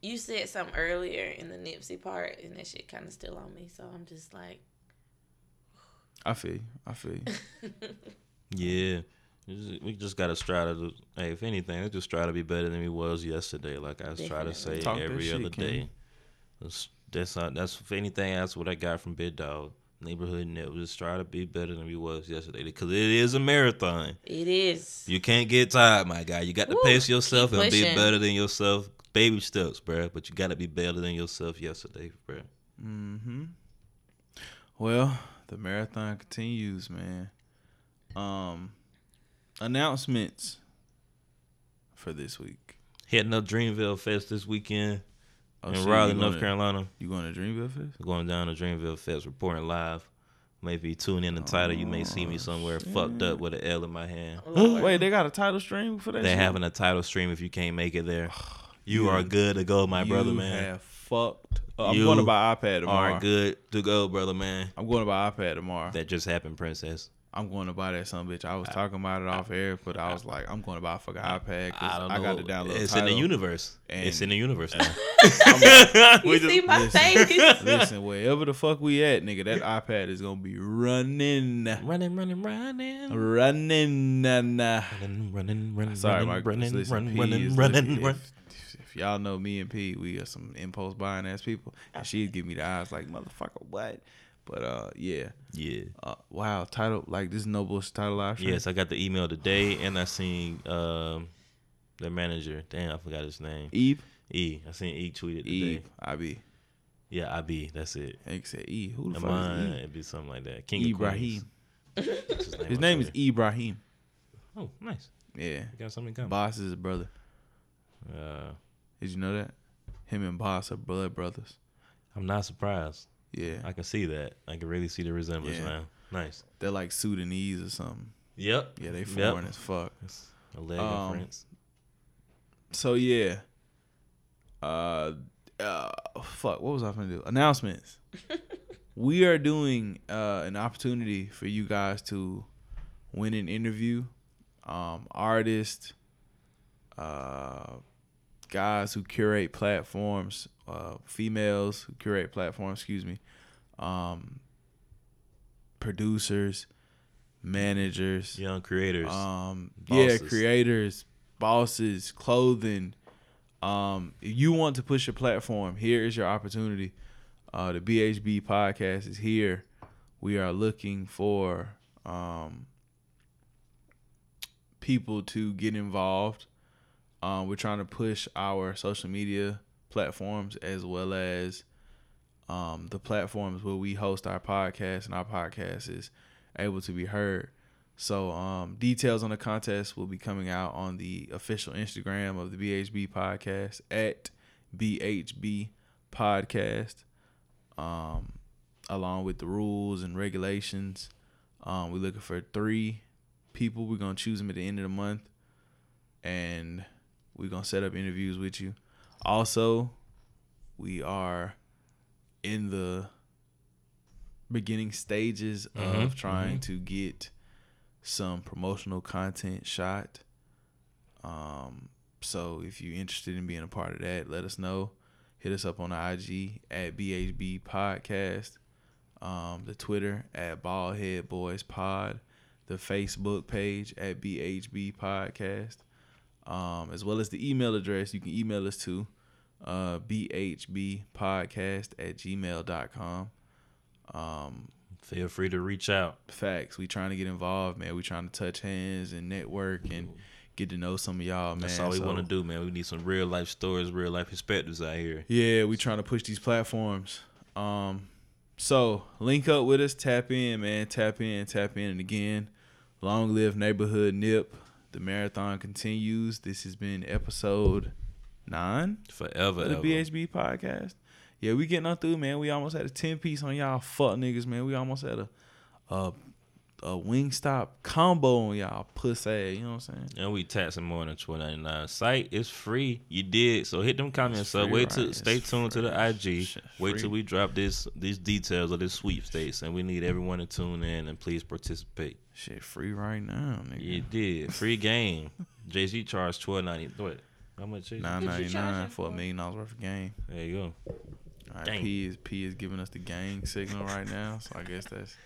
you said something earlier in the Nipsey part, and that shit kind of still on me. So I'm just like, I feel you. I feel you. yeah. We just- gotta strive to. Hey, if anything, let's just try to be better than we was yesterday. Like I try to say Talk every shit, other King. day. That's that's not, that's if anything. That's what I got from Big Dog Neighborhood Net. Just try to be better than we was yesterday because it is a marathon. it is. You can't get tired, my guy. You got to Woo, pace yourself keep and be better than yourself. Baby steps, bruh. But you got to be better than yourself yesterday, bruh. Mm-hmm. Well, the marathon continues, man. Um, announcements for this week. Heading up Dreamville Fest this weekend Oh, in shit, Raleigh, North gonna- Carolina. You going to Dreamville Fest? Going down to Dreamville Fest, reporting live. Maybe tune in the Tidal. You may see me somewhere fucked up with an L in my hand. Wait, they got a Tidal stream for that. They're having a Tidal stream if you can't make it there. You are good to go, my brother, You man. Have fucked. Uh, I'm You going to buy iPad tomorrow. Are good to go, brother, man. I'm going to buy iPad tomorrow. That just happened, princess. I'm going to buy that son bitch. I was talking about it off air, but I was like, I'm going to buy a fucking iPad. 'cause I don't I, know. got to download. It's in the Tidal. universe. And- it's in the universe now. you see my listen. face? Listen, wherever the fuck we at, nigga, that iPad is gonna be running, running, running, running. running. Nah, nah. Running, running, running, Sorry, running, running, listen, running, running, running, running. If, if y'all know me and P, we are some impulse buying ass people, and she'd give me the eyes like motherfucker, what? But uh, yeah. Yeah. Uh, wow, Tidal like this is no bullshit Tidal live stream. Yes, I got the email today, and I seen um, the manager. Damn, I forgot his name. Eve, E. I seen E tweeted today. Eve, I be. Yeah, I be. That's it. I think said E. Who the And fuck mine, is it'd be something like that. King of Ibrahim? Queens. That's his His name is E. Ibrahim. Oh, nice. Yeah, We got something in common. Boss is his brother. Uh, Did you know that? Him and Boss are blood brothers. I'm not surprised. Yeah, I can see that. I can really see the resemblance Yeah. now. Nice. they're like Sudanese or something. Yep. Yeah, they Yep. foreign as fuck. It's a leg Um, of France. So yeah. Uh, uh, fuck. What was I gonna do? Announcements. we are doing uh an opportunity for you guys to win an interview. Um, artists, uh, guys who curate platforms, uh, females who curate platforms. Excuse me. Um, producers, managers Young creators. um Bosses. yeah creators bosses clothing um if you want to push your platform here is your opportunity uh the bhb podcast is here we are looking for um people to get involved um we're trying to push our social media platforms as well as um the platforms where we host our podcast and our podcast is able to be heard so um, details on the contest will be coming out on the official Instagram of the BHB podcast at BHB podcast, um, along with the rules and regulations. Um, we're looking for three people. We're gonna choose them at the end of the month, and we're gonna set up interviews with you. Also, we are in the beginning stages of Mhm, trying to get some promotional content shot. Um, so if you're interested in being a part of that, let us know. Hit us up on the IG at BHB Podcast, um, the Twitter at Baldhead Boys Pod, the Facebook page at BHB Podcast, um, as well as the email address. You can email us to uh, bhbpodcast at gmail.com. Um, Feel free to reach out. facts. We trying to get involved, man. We trying to touch hands and network and get to know some of y'all, man. That's all we So, want to do, man. We need some real life stories, real life perspectives out here. Yeah, we trying to push these platforms. Um, so link up with us, tap in, man, tap in, tap in, and again, long live neighborhood nip. The marathon continues. This has been episode nine Forever. of the ever. BHB podcast. Yeah, we getting on through, man. We almost had a ten piece on y'all fuck niggas, man. We almost had a a a wing stop combo on y'all pussy. You know what I'm saying? And we taxing more than twelve ninety nine. Site is free. You did so. Hit them comments up. Wait right? till It's stay tuned to the IG. Shit, Wait till we drop this these details of this sweepstakes, and we need everyone to tune in and please participate. Shit, free right now, nigga. You did free game. Jay Z charged twelve ninety. What? How much? Jay-Z? Nine What you ninety nine for a million dollars worth of game. There you go. All right, P is P is giving us the gang signal right now, so I guess that's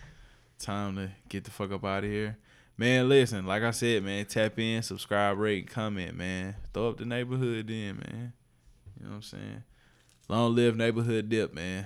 time to get the fuck up out of here. Man, listen, like I said, man, tap in, subscribe, rate, comment, man. Throw up the neighborhood then, man. You know what I'm saying? Long live neighborhood nip, man.